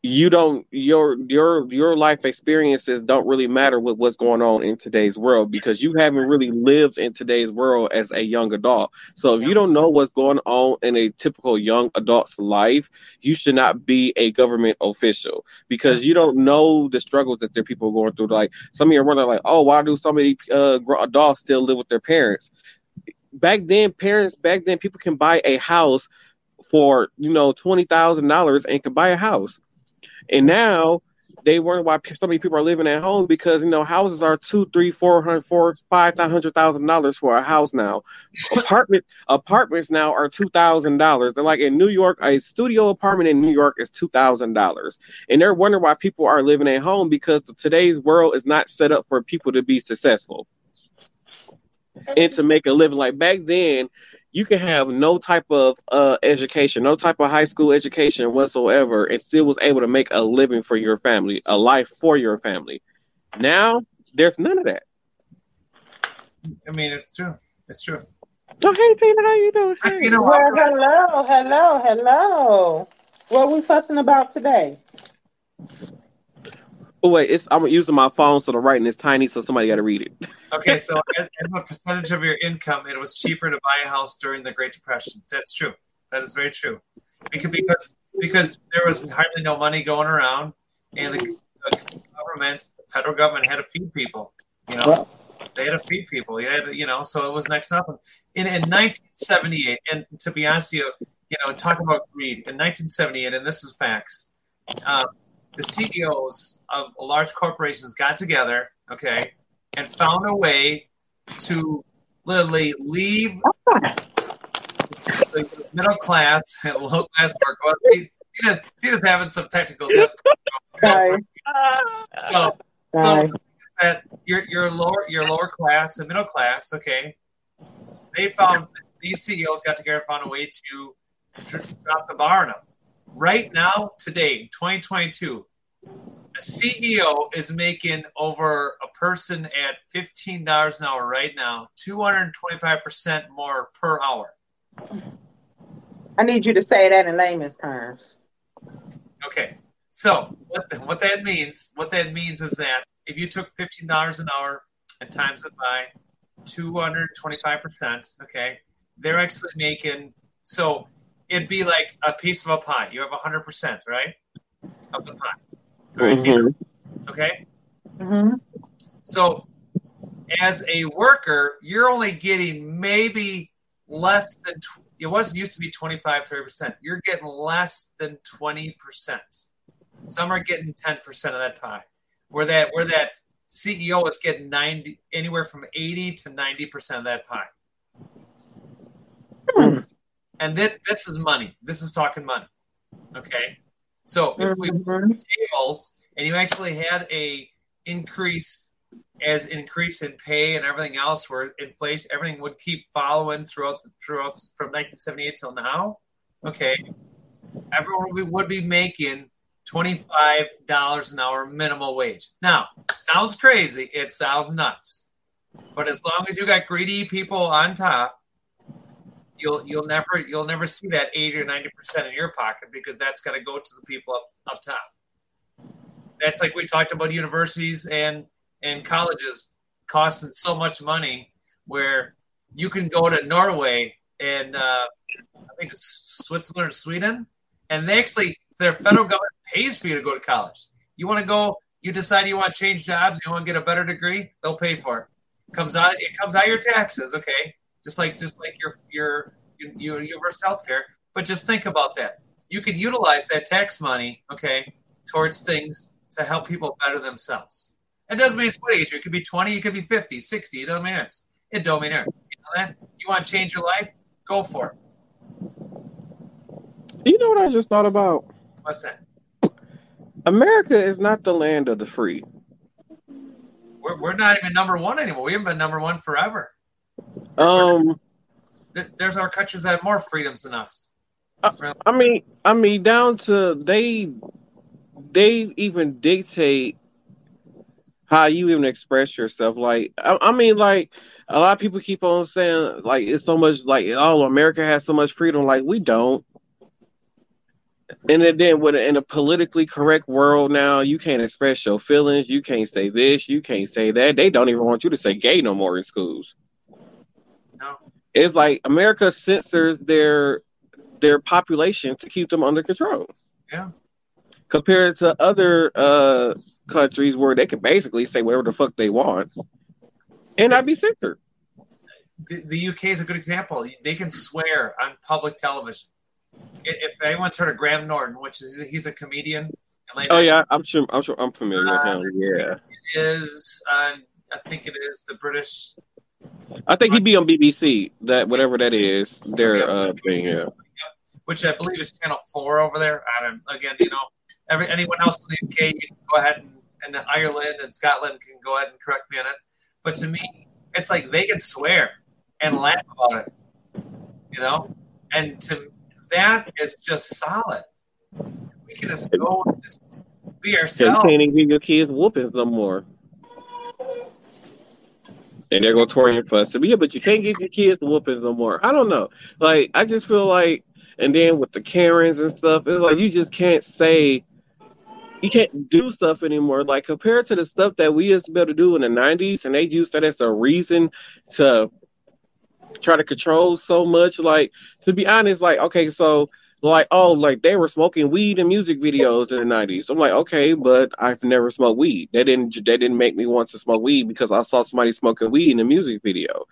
Speaker 2: you don't your your your life experiences don't really matter with what's going on in today's world because you haven't really lived in today's world as a young adult. So if you don't know what's going on in a typical young adult's life you should not be a government official because you don't know the struggles that their people are going through. Like some of you are wondering like oh why do so many uh, adults still live with their parents? Back then parents back then people can buy a house for you know twenty thousand dollars and can buy a house and now they wonder why so many people are living at home because you know houses are two, three, four hundred, four, five hundred thousand dollars for a house now. Apartments apartments now are two thousand dollars. They're like in New York, a studio apartment in New York is two thousand dollars, and they're wondering why people are living at home because today's world is not set up for people to be successful and to make a living. Like back then, you can have no type of uh, education, no type of high school education whatsoever, and still was able to make a living for your family, a life for your family. Now there's none of that.
Speaker 1: I mean, it's true. It's true.
Speaker 2: Oh, hey, Tina, how you doing?
Speaker 3: Hey. You know, well, hello, hello, hello. What are we fussing about today?
Speaker 2: Oh wait, it's I'm using my phone, so the writing is tiny, so somebody got to read it.
Speaker 1: okay, so as, as, a percentage of your income, it was cheaper to buy a house during the Great Depression. That's true. That is very true. Because because because there was hardly no money going around, and the, the government, the federal government, had to feed people. You know, they had to feed people. You had to, you know, so it was next up. In in 1978, and to be honest, you you know, talk about greed in 1978, and this is facts. Um, the CEOs of large corporations got together, okay, and found a way to literally leave the middle class and low class workers. Tina's having some technical difficulties. So, so that your your lower your lower class and middle class, okay, they found these CEOs got together and found a way to drop the bar on them right now, today, 2022, a CEO is making over a person at $15 an hour right now, 225% more per hour.
Speaker 3: I need you to say that in layman's terms.
Speaker 1: Okay. So what, the, what that means, what that means is that if you took $15 an hour and times it by 225%, okay, they're actually making, so it'd be like a piece of a pie. You have 100%, right? Of the pie. All right, mm-hmm. Okay?
Speaker 3: Mm-hmm.
Speaker 1: So, as a worker, you're only getting maybe less than, tw- it was used to be 25, 30%. You're getting less than 20%. Some are getting 10% of that pie. Where that, where that CEO is getting 90, anywhere from 80 to 90% of that pie. Hmm and this, this is money. This is talking money. Okay. So if we mm-hmm. tables and you actually had a increase as increase in pay and everything else where inflation everything would keep following throughout the, throughout from 1978 till now okay everyone would be, would be making $25 an hour minimum wage now sounds crazy it sounds nuts but as long as you got greedy people on top you'll you'll never you'll never see that 80 or 90 percent in your pocket because that's got to go to the people up up top. That's like we talked about universities and and colleges costing so much money where you can go to norway and uh, i think it's switzerland or sweden and they actually their federal government pays for you to go to college. You want to go you decide you want to change jobs you want to get a better degree they'll pay for it. Comes out it comes out your taxes okay just like just like your your your universal health care. But just think about that. You could utilize that tax money, okay, towards things to help people better themselves. It doesn't mean it's what age. It could be 20, it could be 50, 60. It doesn't matter. It don't matter. You know that? You want to change your life? Go for it.
Speaker 2: You know what I just thought about?
Speaker 1: What's that?
Speaker 2: America is not the land of the free.
Speaker 1: We're, we're not even number one anymore. We haven't been number one forever.
Speaker 2: Um,
Speaker 1: th- there's our countries that have more freedoms than us.
Speaker 2: I mean, I mean, down to they, they even dictate how you even express yourself. Like, I, I mean, like a lot of people keep on saying, like it's so much, like oh, America has so much freedom. Like we don't. And then, with in a politically correct world now, you can't express your feelings. You can't say this. You can't say that. They don't even want you to say gay no more in schools. It's like America censors their their population to keep them under control.
Speaker 1: Yeah.
Speaker 2: Compared to other uh, countries where they can basically say whatever the fuck they want and not be censored.
Speaker 1: The, the UK is a good example. They can swear on public television. If anyone's heard of Graham Norton, which is he's a comedian.
Speaker 2: Oh yeah, I'm sure. I'm sure. I'm familiar uh, with him. Yeah,
Speaker 1: it is uh, I think it is the British.
Speaker 2: I think he'd be on BBC. That whatever that is, their uh, thing. Yeah.
Speaker 1: Which I believe is Channel Four over there. I don't. Again, you know, every anyone else in the UK, you can go ahead and, and Ireland and Scotland can go ahead and correct me on it. But to me, it's like they can swear and laugh about it, you know. And to that is just solid. We can just go and just be ourselves.
Speaker 2: You can't even give your kids whoopings no more. And they're going to Tori and fuss. Yeah, but you can't give your kids whoopings no more. I don't know. Like, I just feel like, and then with the Karens and stuff, it's like you just can't say, you can't do stuff anymore. Like, compared to the stuff that we used to be able to do in the 90s, and they used that as a reason to try to control so much. Like to be honest, like okay, so like oh, like they were smoking weed in music videos in the nineties. I'm like okay, but I've never smoked weed. They didn't they didn't make me want to smoke weed because I saw somebody smoking weed in a music video.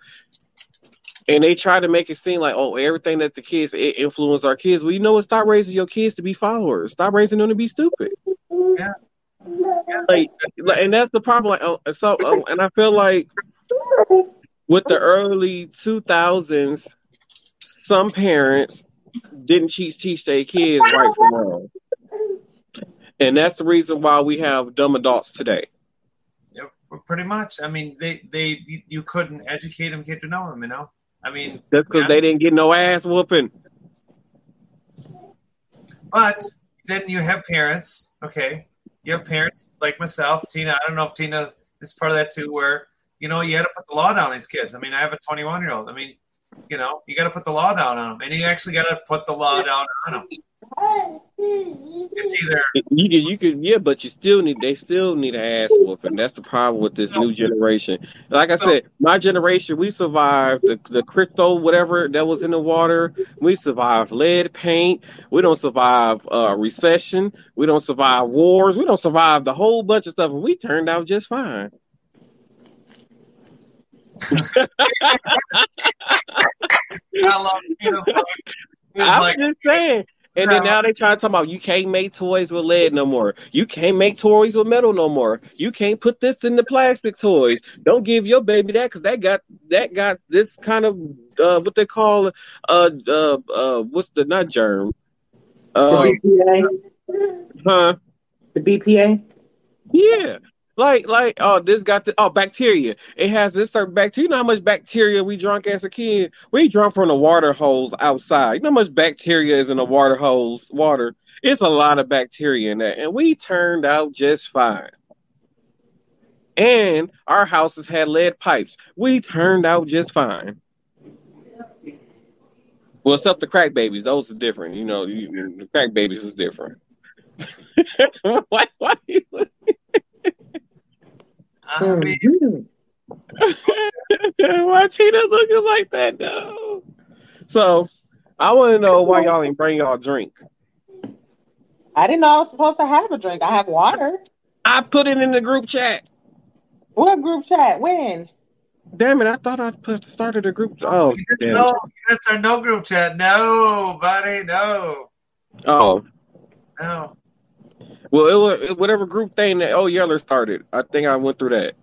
Speaker 2: And they try to make it seem like, oh, everything that the kids it influence our kids. Well, you know what? Stop raising your kids to be followers. Stop raising them to be stupid.
Speaker 1: Yeah.
Speaker 2: Like, and that's the problem. Like, oh, so, oh, and I feel like with the early 2000s, some parents didn't teach teach their kids right from wrong, and that's the reason why we have dumb adults today.
Speaker 1: Yeah, pretty much. I mean, they they you couldn't educate them, get to know them. You know, I mean,
Speaker 2: that's because they didn't get no ass whooping.
Speaker 1: But then you have parents. Okay, you have parents like myself, Tina. I don't know if Tina is part of that too, where you know, you had to put the law down on these kids. I mean, I have a 21 year old. I mean, you know, you got to put the law down on them, and you actually got to put the law down on them. It's either
Speaker 2: you could, you could, yeah, but you still need, they still need an ass whooping. That's the problem with this new generation. Like I so, said, my generation, we survived the, the crypto, whatever that was in the water. We survived lead paint. We don't survive uh, recession. We don't survive wars. We don't survive the whole bunch of stuff, and we turned out just fine.
Speaker 1: I love
Speaker 2: I'm like, just saying. And then now they try to talk about you can't make toys with lead no more. You can't make toys with metal no more. You can't put this in the plastic toys. Don't give your baby that because that got that got this kind of uh, what they call uh uh uh what's the not germ. Uh,
Speaker 3: the BPA.
Speaker 2: Huh?
Speaker 3: The BPA.
Speaker 2: Yeah. Like, like, oh, this got the oh bacteria. It has this certain bacteria. You know how much bacteria we drunk as a kid? We drunk from the water holes outside. You know how much bacteria is in the water holes? Water. It's a lot of bacteria in that, and we turned out just fine. And our houses had lead pipes. We turned out just fine. Well, except the crack babies, those are different. You know, you, the crack babies is different. why? Why?
Speaker 1: Oh, I mean,
Speaker 2: why Tina looking like that though? So I want to know why y'all ain't bring y'all drink.
Speaker 3: I didn't know I was supposed to have a drink. I have water.
Speaker 2: I put it in the group chat.
Speaker 3: What group chat? When?
Speaker 2: Damn it! I thought I put started a group. Oh,
Speaker 1: no, that's our no group chat. No, buddy, no.
Speaker 2: Oh,
Speaker 1: no.
Speaker 2: Well, it was whatever group thing that Oh Yeller started. I think I went through that.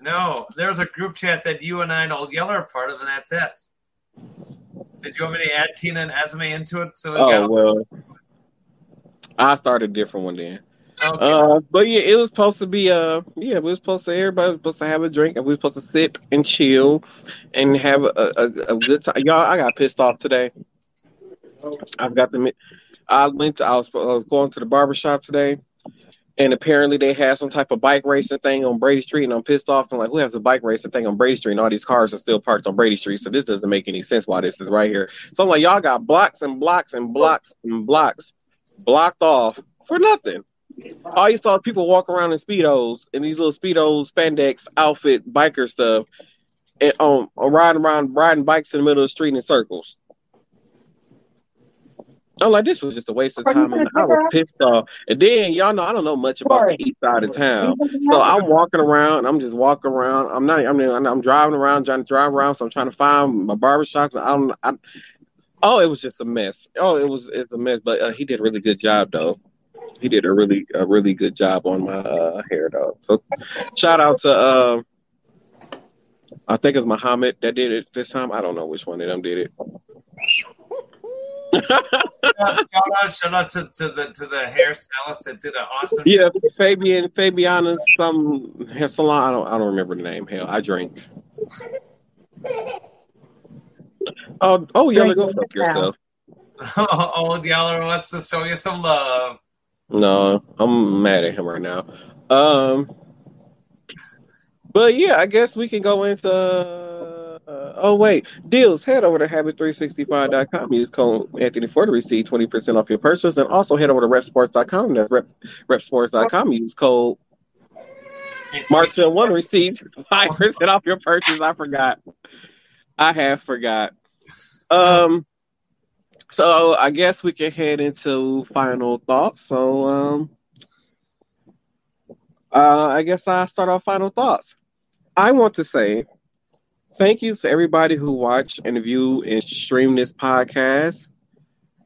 Speaker 1: No, there's a group chat that you and I and Old Yeller are part of, and that's it. Did you want me to add Tina and Esme into it? So
Speaker 2: oh got- well, I started a different one then. Okay. Uh, but yeah, it was supposed to be uh yeah, we was supposed to everybody was supposed to have a drink and we were supposed to sit and chill and have a, a, a good time. Y'all, I got pissed off today. I've got the I went to I was, I was going to the barber shop today and apparently they had some type of bike racing thing on Brady Street, and I'm pissed off. I'm like, who has a bike racing thing on Brady Street? And all these cars are still parked on Brady Street, so this doesn't make any sense why this is right here. So I'm like, y'all got blocks and blocks and blocks and blocks blocked off for nothing. All you saw people walk around in speedos in these little speedos, spandex outfit, biker stuff, and um, riding around riding bikes in the middle of the street in circles. I'm like, this was just a waste of time, and I was pissed off. And then y'all know I don't know much about the east side of town, so I'm walking around. I'm just walking around. I'm not. I mean, I'm driving around, trying to drive around. So I'm trying to find my barbershop. I don't. I, oh, it was just a mess. Oh, it was it's a mess. But uh, he did a really good job, though. He did a really a really good job on my uh, hair, though. So shout out to. Uh, I think it's Muhammad that did it this time. I don't know which one of them did it
Speaker 1: shout out, shout out to, to the to the hairstylist that did an awesome.
Speaker 2: Yeah, Fabian Fabiana some hair salon. I don't I don't remember the name. Hell, I drink. Oh, oh, y'all go fuck yourself.
Speaker 1: oh, Yeller wants to show you some love.
Speaker 2: No, I'm mad at him right now. Um, but yeah, I guess we can go into Oh wait, deals. Head over to habit365.com. Use code Anthony for to receive 20% off your purchase, and also head over to repsports.com. That's rep, repsports.com. Use code Martel one receive five percent off your purchase. I forgot. I have forgot. Um. So I guess we can head into final thoughts. So um. Uh, I guess I start off final thoughts. I want to say thank you to everybody who watch and view and stream this podcast.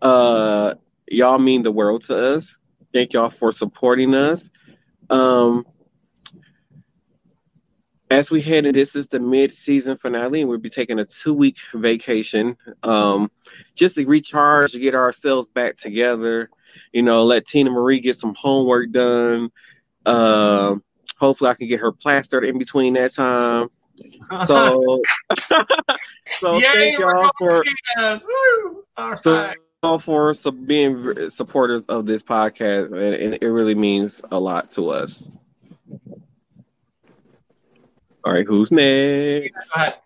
Speaker 2: Uh, y'all mean the world to us. Thank y'all for supporting us. Um, as we head in, this is the mid-season finale, and we'll be taking a two-week vacation, um, just to recharge, to get ourselves back together. You know, let Tina Marie get some homework done. Uh, hopefully, I can get her plastered in between that time. So, so Yay, thank y'all for so right. for being supporters of this podcast, and, and, it really means a lot to us. All right, who's next?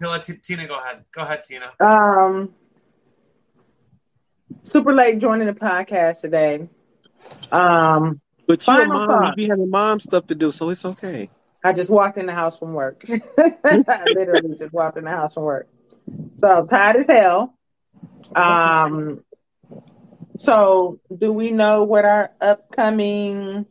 Speaker 1: Go ahead, Tina. Go ahead. Go ahead, Tina.
Speaker 3: Um, super late joining the podcast today. Um,
Speaker 2: but you're a mom. You be having mom stuff to do, so it's okay.
Speaker 3: I just walked in the house from work. I literally just walked in the house from work. So tired as hell. Um, so do we know what our upcoming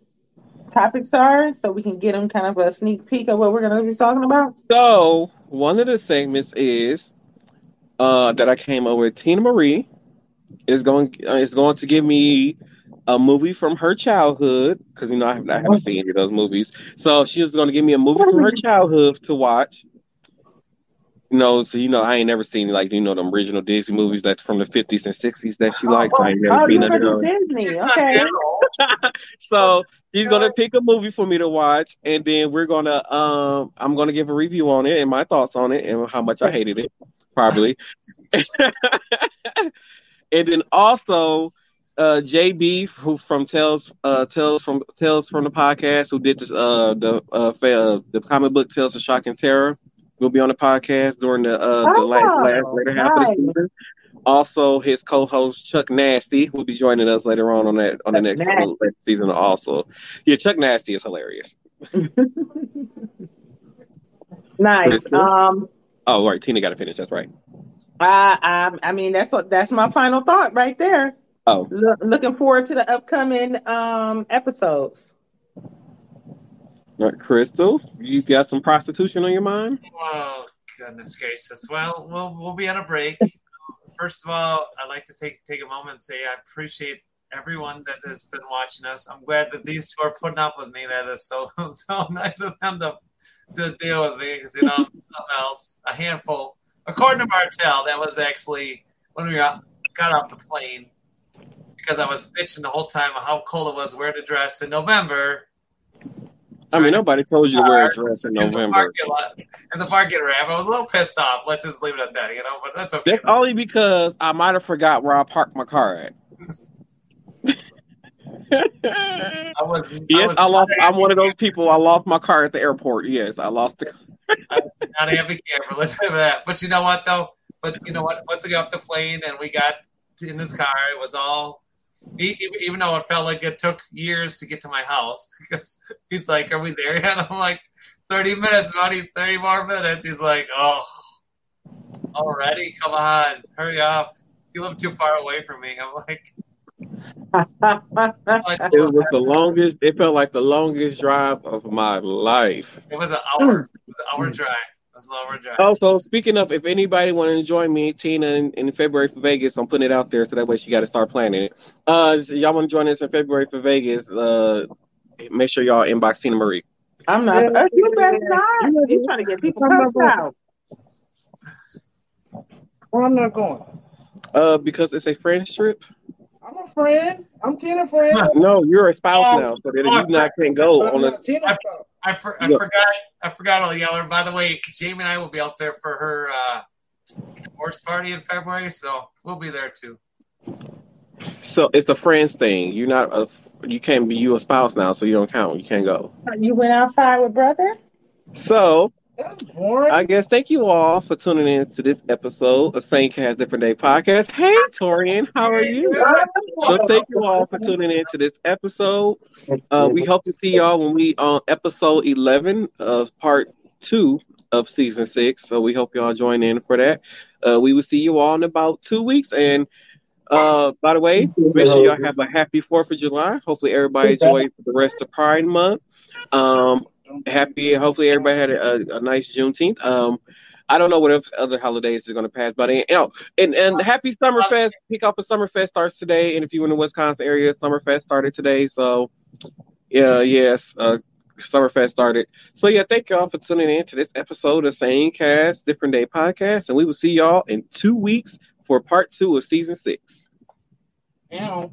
Speaker 3: topics are so we can get them kind of a sneak peek of what we're going to be talking about?
Speaker 2: So one of the segments is uh, that I came up with. Tina Marie is going uh, is going to give me a movie from her childhood because you know I, have, I haven't seen any of those movies. So she was going to give me a movie from her childhood to watch. You know, so you know I ain't never seen like you know the original Disney movies that's from the fifties and sixties that she likes. I ain't never oh, seen none of. Disney, okay. so she's gonna pick a movie for me to watch, and then we're gonna um I'm gonna give a review on it and my thoughts on it and how much I hated it, probably. and then also uh, JB who from Tales uh Tales from Tales from the podcast who did this uh the uh, uh the comic book Tales of Shock and Terror will be on the podcast during the uh the oh, last, last later half of the season. Also, his co-host Chuck Nasty will be joining us later on on that on the next season. Also, yeah, Chuck Nasty is hilarious.
Speaker 3: nice. Um.
Speaker 2: Oh, right. Tina got to finish. That's right.
Speaker 3: Uh, I, I mean, that's that's my final thought right there.
Speaker 2: Oh,
Speaker 3: looking forward to the upcoming um episodes.
Speaker 2: All right, Crystal, you got some prostitution on your mind?
Speaker 1: Oh goodness gracious! Well, we'll we'll be on a break. First of all, I'd like to take take a moment and say I appreciate everyone that has been watching us. I'm glad that these two are putting up with me. That is so so nice of them to to deal with me because you know something else. A handful, according to Martel, that was actually when we got off the plane because I was bitching the whole time how cold it was wearing a dress in November.
Speaker 2: I mean, nobody told you to wear a uh, dress in
Speaker 1: In the
Speaker 2: November.
Speaker 1: parking lot, in the parking ramp, I was a little pissed off. Let's just leave it at that, you know. But that's okay.
Speaker 2: That's only because I might have forgot where I parked my car at.
Speaker 1: I was.
Speaker 2: yes,
Speaker 1: was
Speaker 2: I lost.
Speaker 1: not
Speaker 2: I'm one of those people. I lost my car at the airport. Yes, I lost the.
Speaker 1: camper, Not a happy camper. Listen to that. But you know what though? But you know what? Once we got off the plane and we got in this car, it was all. Even though it felt like it took years to get to my house, because he's like, "Are we there yet?" I'm like, "30 minutes, buddy. 30 more minutes." He's like, "Oh, already? Come on, hurry up! You live too far away from me." I'm like,
Speaker 2: It was the longest. It felt like the longest drive of my life.
Speaker 1: It was an hour. It was an hour hmm. drive. It was an hour.
Speaker 2: Also, speaking of, if anybody want to join me, Tina, in, in February for Vegas, I'm putting it out there so that way she got to start planning it. Uh, so y'all want to join us in February for Vegas? Uh, make sure y'all inbox Tina Marie.
Speaker 3: I'm not.
Speaker 4: Yeah.
Speaker 3: You better not. You trying to get people cussed out?
Speaker 4: Well, I'm not going.
Speaker 2: Uh, because it's a friends trip.
Speaker 4: I'm a friend. I'm Tina friend.
Speaker 2: No, you're a spouse
Speaker 1: Oh,
Speaker 2: now, so that you not can't go
Speaker 4: I'm
Speaker 2: on a.
Speaker 4: not Tina's fault.
Speaker 1: I, for, I
Speaker 2: Yeah.
Speaker 1: forgot. I forgot all yeller. By the way, Jamie and I will be out there for her uh, divorce party in February, so we'll be there too.
Speaker 2: So it's a friends thing. You're not a. You can't be you a spouse now, so you don't count. You can't go.
Speaker 3: You went outside with brother?
Speaker 2: So
Speaker 4: That's boring.
Speaker 2: I guess thank you all for tuning in to this episode of Same Cast Different Day podcast. Hey, Torian, how are you? So thank you all for tuning in to this episode. Uh, we hope to see y'all when we on episode eleven of part two of season six. So we hope y'all join in for that. Uh, we will see you all in about two weeks. And uh, by the way, make sure y'all have a happy Fourth of July. Hopefully everybody enjoys the rest of Pride Month. Um, happy. Hopefully everybody had a, a nice Juneteenth. Um, I don't know what other holidays are going to pass, but you know, and and happy Summerfest. Kick off of Summerfest starts today, and if you're in the Wisconsin area, Summerfest started today. So, yeah, yes, uh, Summerfest started. So yeah, thank y'all for tuning in to this episode of Same Cast Different Day podcast, and we will see y'all in two weeks for part two of season six.
Speaker 4: Ow.